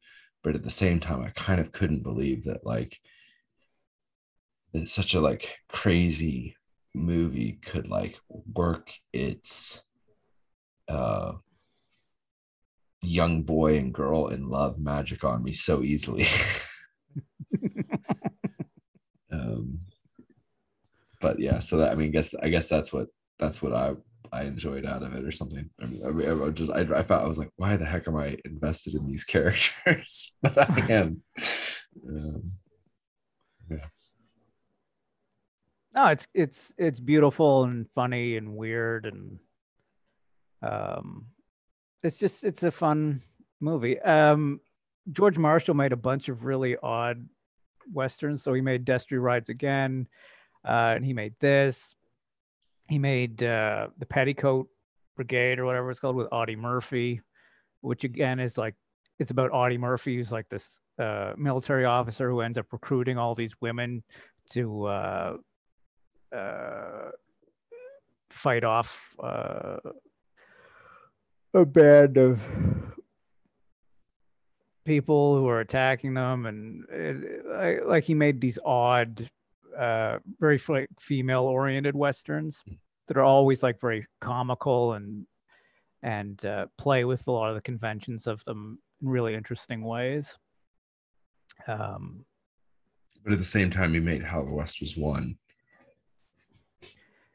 but at the same time, I kind of couldn't believe that like it's such a like crazy movie could like work its uh young boy and girl in love magic on me so easily. um but yeah, so that I mean, guess I guess that's what that's what I I enjoyed out of it or something. I mean, I, I just I, I felt I was like, why the heck am I invested in these characters? but I am. Um, yeah. No, it's it's it's beautiful and funny and weird and um it's just it's a fun movie. Um George Marshall made a bunch of really odd westerns. So he made Destry Rides Again, uh, and he made this. He made uh, the Petticoat Brigade or whatever it's called with Audie Murphy, which again is like it's about Audie Murphy, who's like this uh, military officer who ends up recruiting all these women to uh, fight off uh, a band of people who are attacking them, and it, like he made these odd uh, very like female oriented westerns hmm. that are always like very comical and and uh, play with a lot of the conventions of them in really interesting ways. Um, but at the same time, he made How the West Was Won.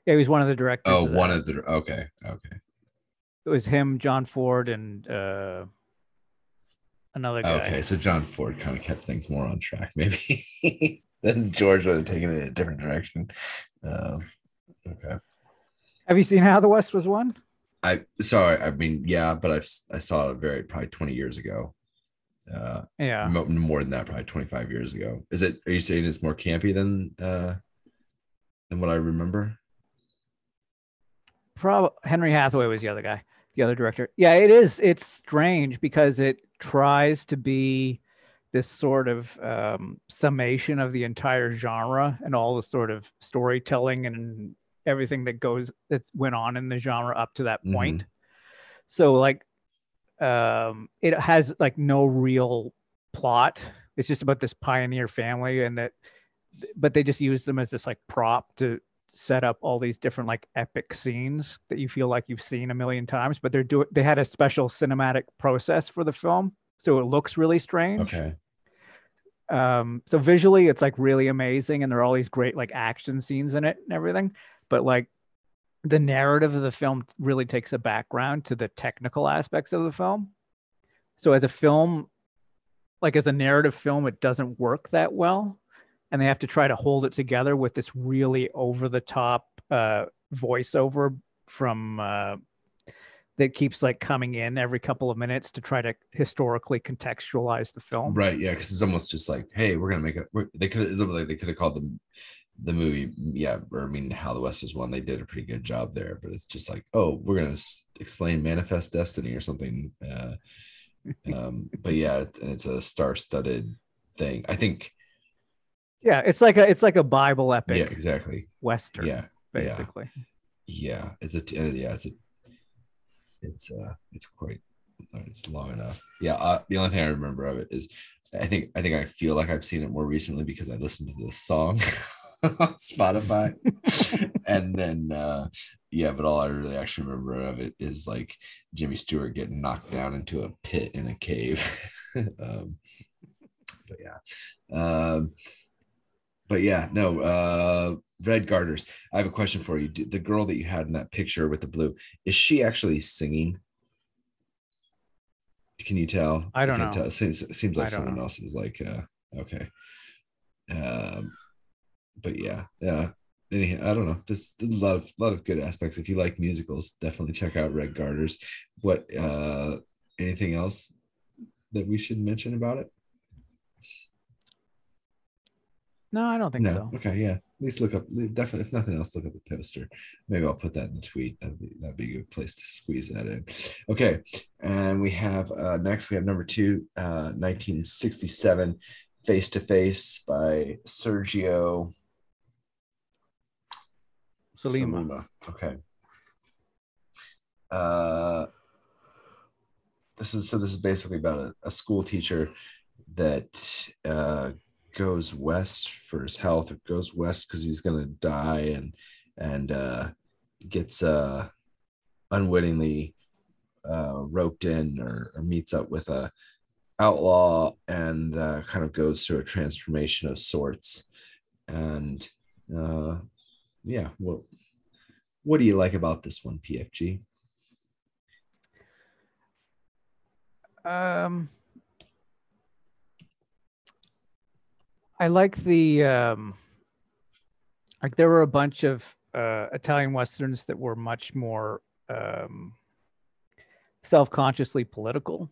Yeah, he was one of the directors. Oh, of one of the okay, okay. It was him, John Ford, and uh, another guy. Okay, so John Ford kind of kept things more on track, maybe. then George would have taken it in a different direction. Um, okay. Have you seen How the West Was Won? I sorry, I mean, yeah, but I've I saw it very probably 20 years ago. Uh, yeah, more than that, probably 25 years ago. Is it? Are you saying it's more campy than uh than what I remember? Probably Henry Hathaway was the other guy, the other director. Yeah, it is. It's strange because it tries to be this sort of um, summation of the entire genre and all the sort of storytelling and everything that goes that went on in the genre up to that point. Mm-hmm. So like um it has like no real plot. It's just about this pioneer family and that but they just use them as this like prop to set up all these different like epic scenes that you feel like you've seen a million times but they're doing they had a special cinematic process for the film so it looks really strange. Okay. Um, so visually, it's like really amazing, and there are all these great like action scenes in it and everything. But like the narrative of the film really takes a background to the technical aspects of the film. So as a film, like as a narrative film, it doesn't work that well, and they have to try to hold it together with this really over the top uh, voiceover from uh, that keeps like coming in every couple of minutes to try to historically contextualize the film. Right. Yeah. Because it's almost just like, hey, we're gonna make it. They could. It's like they could have called them the movie. Yeah. Or I mean, How the West is Won. They did a pretty good job there. But it's just like, oh, we're gonna explain Manifest Destiny or something. Uh, um, but yeah, and it's a star-studded thing. I think. Yeah, it's like a it's like a Bible epic. Yeah, exactly. Western. Yeah, basically. Yeah, yeah. it's a yeah, it's a it's uh it's quite it's long enough. Yeah, uh, the only thing I remember of it is I think I think I feel like I've seen it more recently because I listened to this song on Spotify. and then uh yeah, but all I really actually remember of it is like Jimmy Stewart getting knocked down into a pit in a cave. um but yeah. Um but yeah, no, uh red garters. I have a question for you. The girl that you had in that picture with the blue, is she actually singing? Can you tell? I don't know. Tell. It seems, it seems like someone know. else is like, uh, okay. Um, but yeah, yeah. Anyhow, I don't know. There's, there's a lot of lot of good aspects. If you like musicals, definitely check out Red Garters. What? uh Anything else that we should mention about it? No, I don't think no. so. Okay, yeah. At least look up. Definitely, if nothing else, look up the poster. Maybe I'll put that in the tweet. That'd be that'd be a good place to squeeze that in. Okay, and we have uh, next. We have number two, uh, 1967, Face to Face by Sergio Sollima. Okay. Uh, this is so. This is basically about a, a school teacher that uh, goes west for his health, or goes west because he's gonna die, and and uh, gets uh, unwittingly uh, roped in or, or meets up with a outlaw and uh, kind of goes through a transformation of sorts. And uh, yeah, what what do you like about this one, PFG? Um, I like the um, like there were a bunch of uh, Italian westerns that were much more um, self-consciously political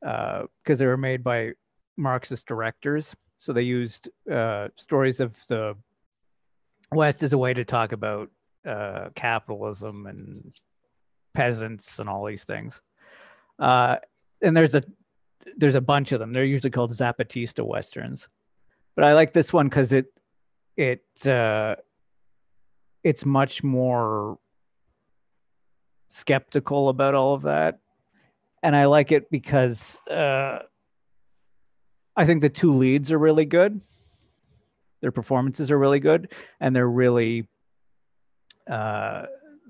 because uh, they were made by Marxist directors. So they used uh, stories of the West as a way to talk about uh, capitalism and peasants and all these things. Uh, and there's a there's a bunch of them. They're usually called Zapatista westerns, but I like this one because it it uh, it's much more skeptical about all of that, and I like it because uh, I think the two leads are really good. Their performances are really good, and they're really uh,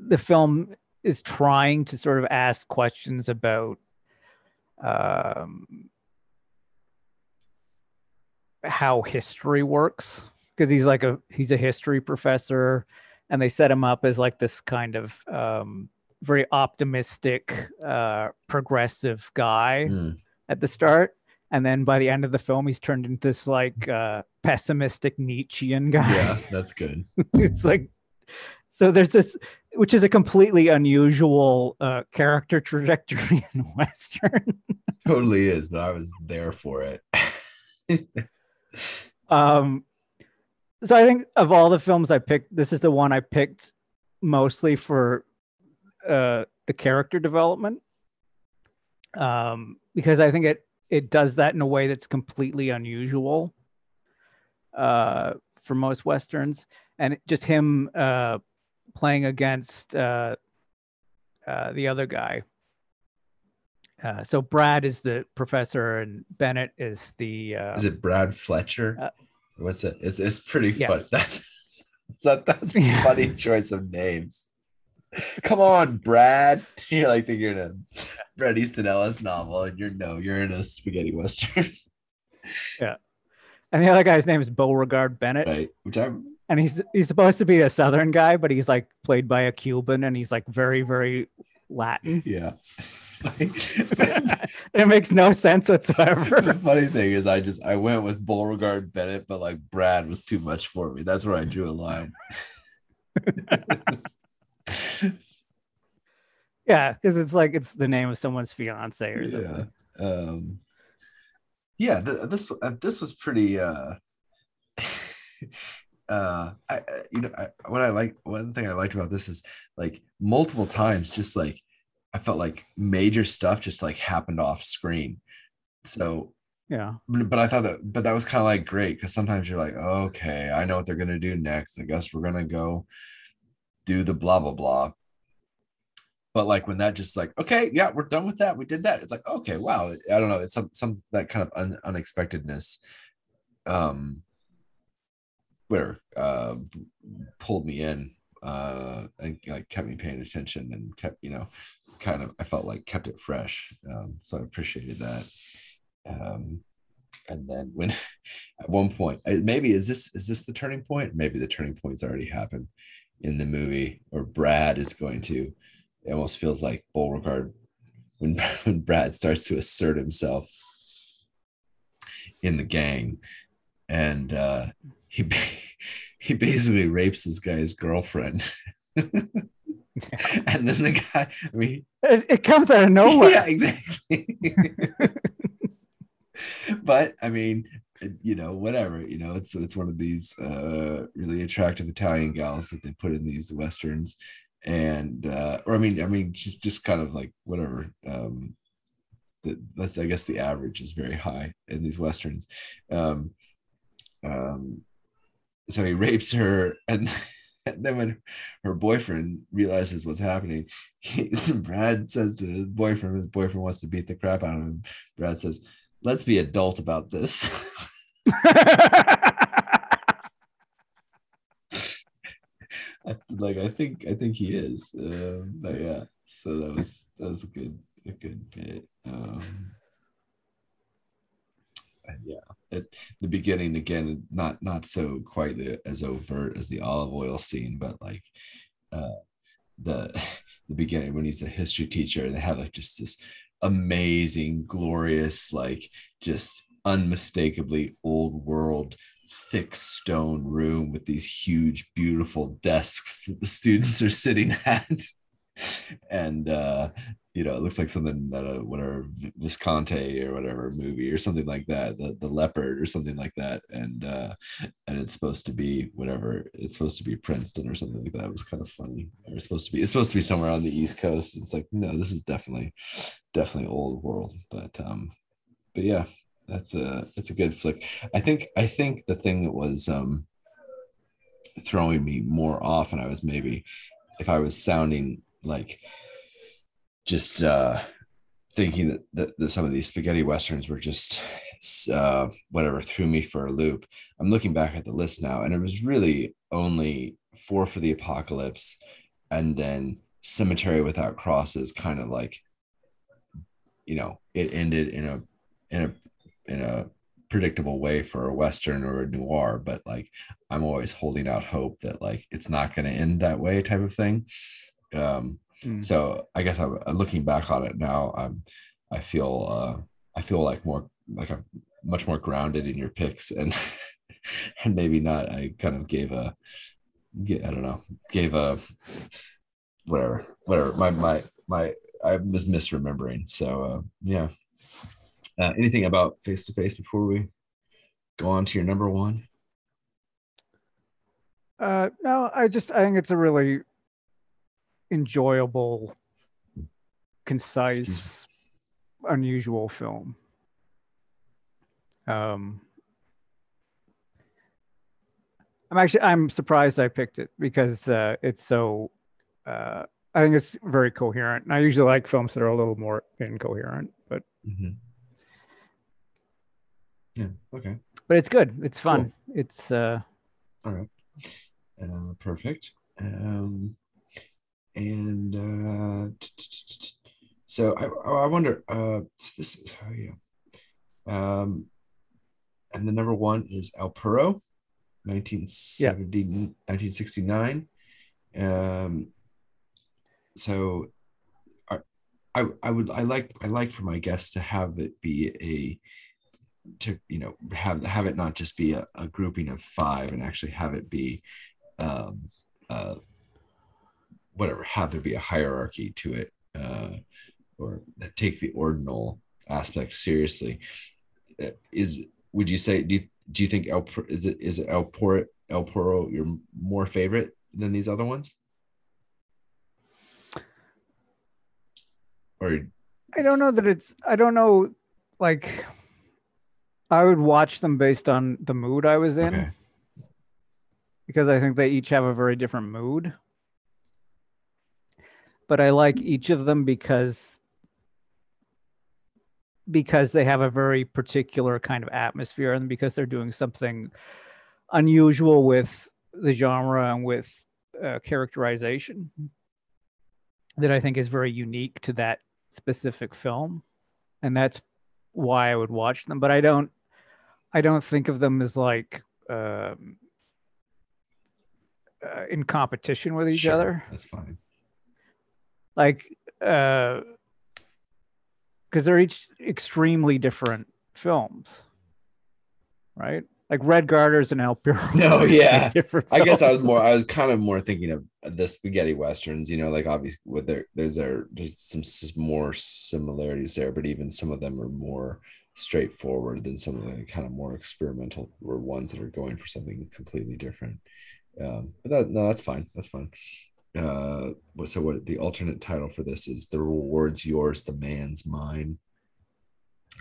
the film is trying to sort of ask questions about um, how history works because he's like a he's a history professor and they set him up as like this kind of um, very optimistic uh, progressive guy mm. at the start. And then by the end of the film he's turned into this like uh, pessimistic nietzschean guy. Yeah that's good. It's like so there's this which is a completely unusual uh, character trajectory in western. Totally is but i was there for it um so i think of all the films i picked this is the one i picked mostly for uh the character development um because i think it it does that in a way that's completely unusual uh for most westerns and just him uh playing against uh, uh, the other guy. Uh, so Brad is the professor, and Bennett is the. Uh, is it Brad Fletcher? Uh, What's it? It's it's pretty yeah. fun. that, that's a yeah. funny choice of names. Come on, Brad. You're like thinking you're in a Bret Easton Ellis novel, and you're no, you're in a spaghetti western. yeah, and the other guy's name is Beauregard Bennett, right? Which I'm and he's he's supposed to be a southern guy but he's like played by a cuban and he's like very very latin yeah it makes no sense whatsoever. The funny thing is i just i went with beauregard bennett but like brad was too much for me. That's where i drew a line. Yeah because it's like it's the name of someone's fiance or something. yeah um yeah th- this uh, this was pretty uh uh I you know I, what I like one thing I liked about this is like multiple times just like I felt like major stuff just like happened off screen. So yeah, but I thought that but that was kind of like great because sometimes you're like, okay, I know what they're gonna do next. I guess we're gonna go do the blah blah blah. But like when that just like, okay, yeah, we're done with that. We did that. It's like, okay, wow. I don't know. It's some some that kind of un, unexpectedness. Um Twitter uh, pulled me in uh, and like kept me paying attention and kept you know kind of I felt like kept it fresh. Um, so I appreciated that. Um, and then when at one point maybe is this is this the turning point? Maybe the turning point's already happened in the movie, or Brad is going to. It almost feels like Beauregard when when Brad starts to assert himself in the gang, and uh, he he basically rapes this guy's girlfriend. Yeah. And then the guy, I mean, it, it comes out of nowhere. Yeah, exactly. but I mean, you know, whatever, you know, it's it's one of these uh really attractive Italian gals that they put in these westerns, and uh, or I mean, I mean, she's just kind of like whatever. Um, that's I guess the average is very high in these westerns. Um, um, so he rapes her and, and then when her boyfriend realizes what's happening he, brad says to his boyfriend his boyfriend wants to beat the crap out of him brad says let's be adult about this. Like I think I think he is. Um, but yeah, so that was that was a good a good bit. Um, yeah, at the beginning again, not not so quite the, as overt as the olive oil scene, but like uh, the the beginning when he's a history teacher and they have like just this amazing, glorious, like just unmistakably old world thick stone room with these huge beautiful desks that the students are sitting at and uh you know it looks like something that uh, whatever visconti or whatever movie or something like that the, the leopard or something like that. And uh and it's supposed to be whatever it's supposed to be princeton or something like that. It was kind of funny. Or it's supposed to be it's supposed to be somewhere on the east coast. It's like no this is definitely definitely old world. But um but yeah that's a it's a good flick. I think i think the thing that was um throwing me more off and i was maybe if i was sounding like just uh thinking that, that, that some of these spaghetti westerns were just uh whatever threw me for a loop. I'm looking back at the list now and it was really only four for the apocalypse and then cemetery without crosses kind of like you know it ended in a in a in a predictable way for a western or a noir but like i'm always holding out hope that like it's not going to end that way type of thing um Mm. so i guess i'm looking back on it now i'm i feel uh i feel like more like i'm much more grounded in your picks and and maybe not i kind of gave a i don't know gave a whatever whatever my my my i was misremembering so uh yeah uh, anything about face to face before we go on to your number one? Uh, no, I just I think it's a really enjoyable, concise, unusual film. Um, I'm actually I'm surprised I picked it because uh, it's so. Uh, I think it's very coherent. And I usually like films that are a little more incoherent, but Mm-hmm. Yeah. Okay. but it's good. It's fun. It's uh, All right. Uh, perfect. Um, and uh, so I, I wonder. Uh, so this. Oh yeah. Um, and the number one is El Puro, 1970, 1969. Um, so I, I, I would I like I like for my guests to have it be a to you know have have it not just be a, a grouping of five and actually have it be um uh whatever have there be a hierarchy to it uh or take the ordinal aspect seriously. Uh, is would you say do you, do you think el is it is it el Puro el Puro your more favorite than these other ones? Or I don't know that it's I don't know like I would watch them based on the mood I was in. Okay. Because I think they each have a very different mood. But I like each of them because because they have a very particular kind of atmosphere and because they're doing something unusual with the genre and with uh, characterization that I think is very unique to that specific film, and that's why I would watch them. But I don't, I don't think of them as like um, uh, in competition with each Sure, other. that's fine Like, because they're each extremely different films, right? Like Red Garters and El Puro. No, yeah. I guess I was more. I was kind of more thinking of the spaghetti westerns. You know, like obviously with there, there's there, there's some more similarities there, but even some of them are more straightforward than some of the kind of more experimental or ones that are going for something completely different. Um, but that no, that's fine. That's fine. Uh, so what the alternate title for this is? The reward's yours, the man's mine.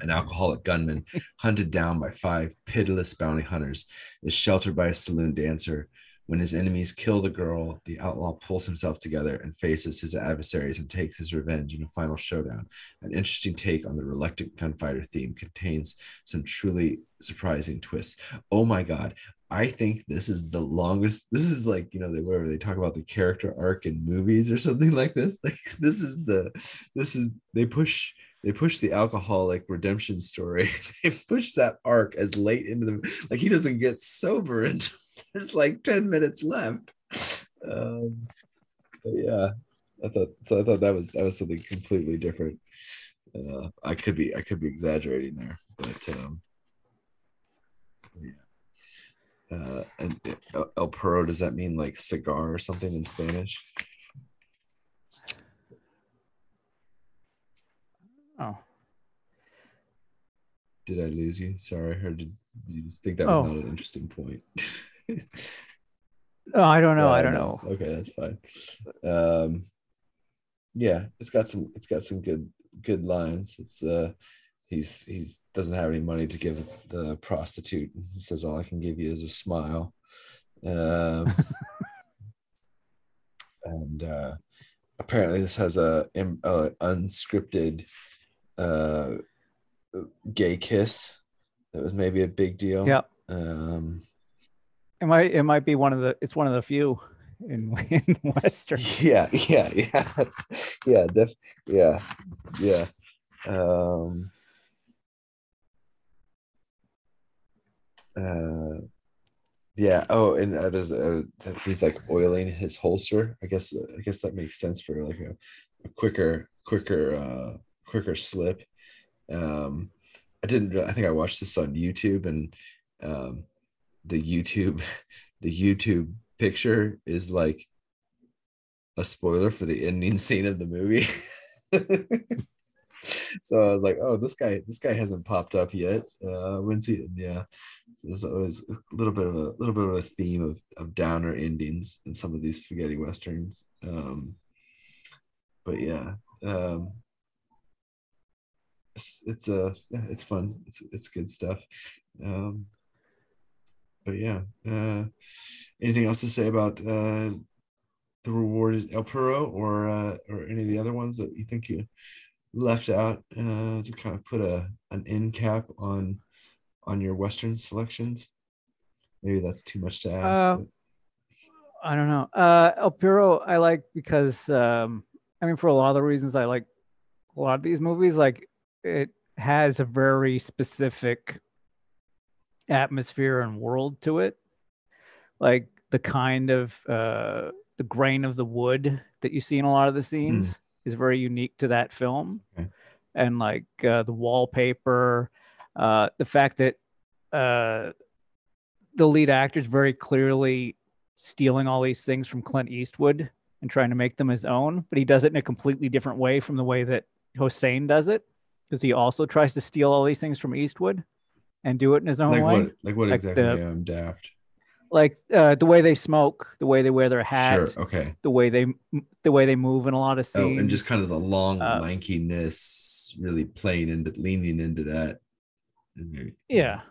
An alcoholic gunman hunted down by five pitiless bounty hunters is sheltered by a saloon dancer When his enemies kill the girl, the outlaw pulls himself together and faces his adversaries and takes his revenge in a final showdown. An interesting take on the reluctant gunfighter theme contains some truly surprising twists. Oh my god, I think this is the longest. This is like you know they wherever they talk about the character arc in movies or something like this. Like this is the this is they push they push the alcoholic redemption story. they push that arc as late into the like he doesn't get sober until there's like ten minutes left. Um, but yeah, I thought so. I thought that was that was something completely different. Uh, I could be I could be exaggerating there, but um, yeah. Uh, uh, El Puro, does that mean like cigar or something in Spanish? Oh, Did I lose you? Sorry, or did you think that was Oh. not an interesting point? oh I don't know. Yeah, I don't no. know. Okay, that's fine. Um, yeah, it's got some. It's got some good good lines. It's uh, he's he's doesn't have any money to give the prostitute. He says all I can give you is a smile. Um, and uh, apparently this has a, a unscripted uh, gay kiss that was maybe a big deal. Yep. Um, It might it might be one of the it's one of the few in in Western. yeah yeah yeah yeah def- yeah yeah um uh yeah oh and uh, there's a he's like oiling his holster i guess i guess that makes sense for like a, a quicker quicker uh quicker slip um i didn't i think i watched this on youtube and um the youtube the youtube picture is like a spoiler for the ending scene of the movie. so I was like, oh, this guy, this guy hasn't popped up yet. Uh, when's he? Yeah, there's always a little bit of a little bit of a theme of, of downer endings in some of these spaghetti westerns. Um, but yeah, um, it's it's uh, yeah, it's fun. It's it's good stuff. Um, but yeah, uh, anything else to say about uh, the reward is El Puro or uh, or any of the other ones that you think you left out uh, to kind of put a an end cap on on your Western selections? Maybe that's too much to ask. Uh, I don't know. Uh, El Puro, I like because um, I mean, for a lot of the reasons I like a lot of these movies, like it has a very specific atmosphere and world to it. Like the kind of uh, the grain of the wood that you see in a lot of the scenes is very unique to that film, Okay. and like uh, the wallpaper, uh, the fact that uh, the lead actor is very clearly stealing all these things from Clint Eastwood and trying to make them his own, but he does it in a completely different way from the way that Hossein does it, because he also tries to steal all these things from Eastwood and do it in his own like way. what? Like what Like exactly? the- Yeah, I'm daft. Like uh, the way they smoke, the way they wear their hat, Sure. Okay. the way they the way they move in a lot of Oh, and just kind of the long uh, lankiness, really playing into leaning into that. Yeah.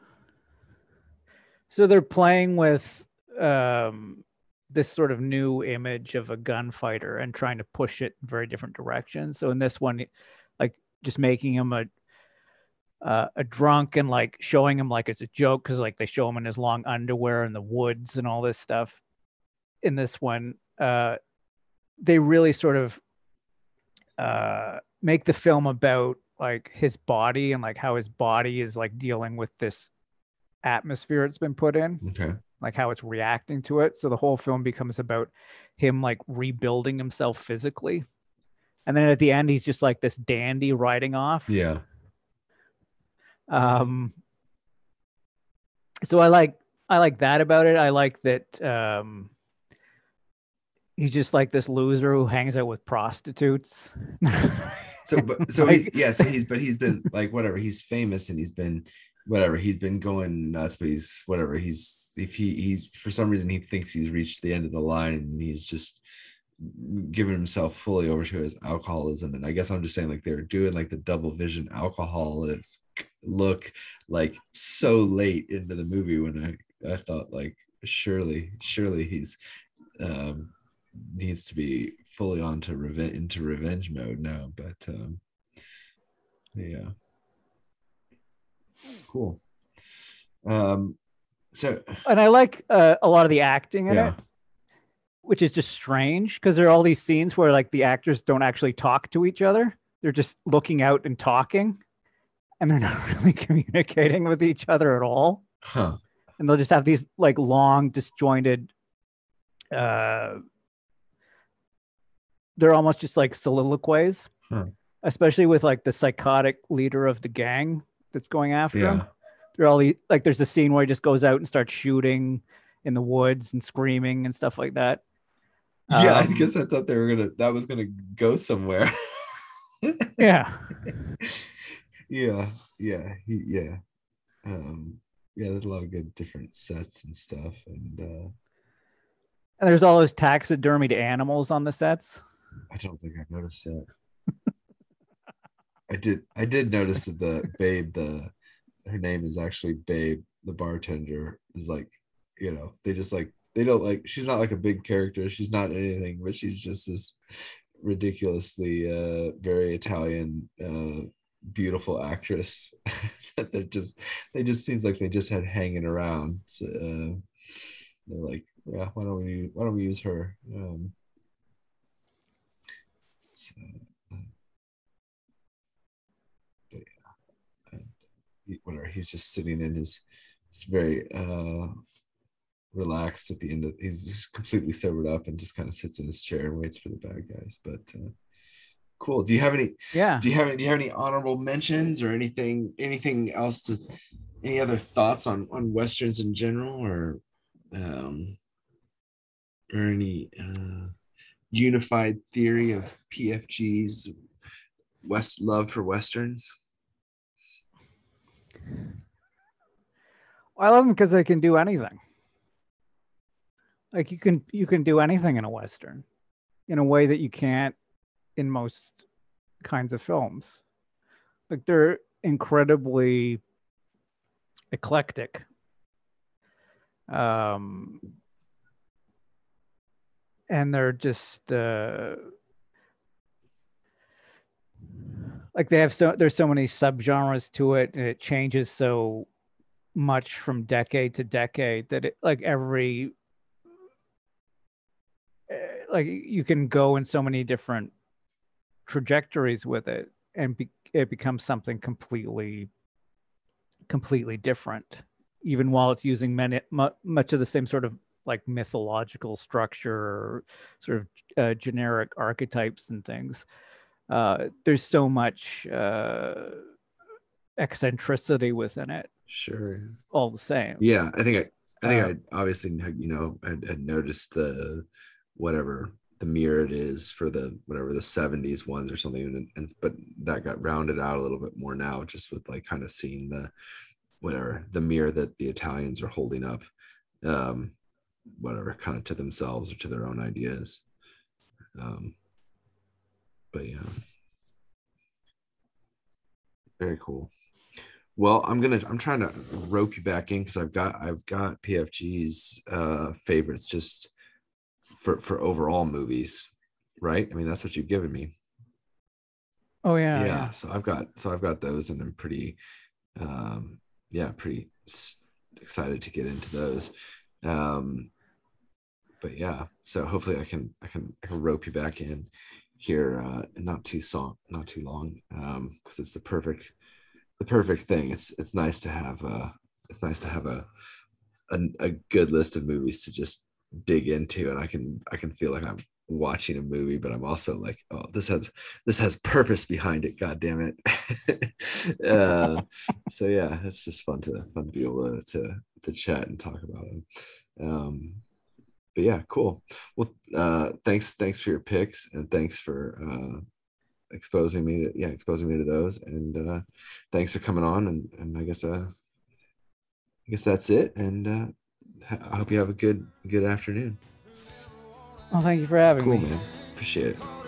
So they're playing with um, this sort of new image of a gunfighter and trying to push it in very different directions. So in this one, like just making him a uh, a drunk and like showing him like it's a joke because like they show him in his long underwear in the woods and all this stuff. In this one, uh, they really sort of uh, make the film about like his body and like how his body is like dealing with this atmosphere it's been put in Okay. like how it's reacting to it so the whole film becomes about him like rebuilding himself physically and then at the end he's just like this dandy riding off Yeah. Um so i like i like that about it i like that um he's just like this loser who hangs out with prostitutes So, but so he, yeah, so he's, but he's been like whatever. He's famous and he's been whatever. He's been going nuts, but he's whatever. He's if he he for some reason he thinks he's reached the end of the line and he's just giving himself fully over to his alcoholism. And I guess I'm just saying like they're doing like the double vision alcoholic look like so late into the movie when I I thought like surely, surely he's um, needs to be fully on to revenge into revenge mode now. But um, yeah, cool. Um, so And I like uh, a lot of the acting in yeah, it, which is just strange because there are all these scenes where like the actors don't actually talk to each other. They're just looking out and talking, and they're not really communicating with each other at all. huh? and they'll just have these like long disjointed uh they're almost just like soliloquies Huh. especially with like the psychotic leader of the gang that's going after him Yeah, they're all like there's a scene where he just goes out and starts shooting in the woods and screaming and stuff like that yeah. I Um, guess I thought they were gonna that was gonna go somewhere. yeah yeah, yeah, he, yeah. Um, yeah, there's a lot of good different sets and stuff, and uh, and there's all those taxidermied animals on the sets I don't think I've noticed that. I did. I did notice that the babe, the her name is actually Babe, the bartender, is like, you know, they just like they don't like. She's not like a big character. She's not anything, but she's just this ridiculously uh very Italian uh beautiful actress that just they just seems like they just had hanging around. So, uh, they're like, yeah, why don't we why don't we use her? Um, so, uh, but yeah, whatever. He's just sitting in his. It's very uh, relaxed at the end of. He's just completely sobered up and just kind of sits in his chair and waits for the bad guys. But uh, cool. Do you have any? yeah Do you have any, do you have any honorable mentions or anything anything else to any other thoughts on on westerns in general or um or any uh unified theory of PFG's west love for westerns? I love them because they can do anything. Like you can you can do anything in a western, in a way that you can't in most kinds of films. Like they're incredibly eclectic. Um, and they're just uh, like they have so there's so many subgenres to it, and it changes so much from decade to decade that it like every like you can go in so many different trajectories with it and be, it becomes something completely completely different even while it's using many, mu- much of the same sort of like mythological structure sort of uh, generic archetypes and things. Uh, there's so much uh, eccentricity within it. Sure. all the same. Yeah, I think I, I think Uh, I obviously you know had, had noticed the whatever the mirror it is for the whatever the 70s ones or something. And, and but that got rounded out a little bit more now just with like kind of seeing the whatever the mirror that the Italians are holding up um whatever kind of to themselves or to their own ideas. Um but yeah. Very cool. Well, I'm gonna I'm trying to rope you back in because I've got I've got PFG's uh favorites. Just for for overall movies, right? I mean that's what you've given me. oh yeah, Yeah. yeah. So I've got so I've got those and I'm pretty um yeah, pretty s- excited to get into those. Um but yeah, so hopefully I can I can I can rope you back in here uh not too song not too long um because it's the perfect the perfect thing. It's it's nice to have uh it's nice to have a, a a good list of movies to just dig into and I can I can feel like I'm watching a movie but I'm also like oh this has this has purpose behind it god damn it uh, so yeah it's just fun to fun to be able to to, to chat and talk about them. Um but yeah cool. Well uh thanks thanks for your picks and thanks for uh exposing me to yeah exposing me to those and uh thanks for coming on and and i guess uh i guess that's it and uh i hope you have a good good afternoon. Well, thank you for having cool me. man. Appreciate it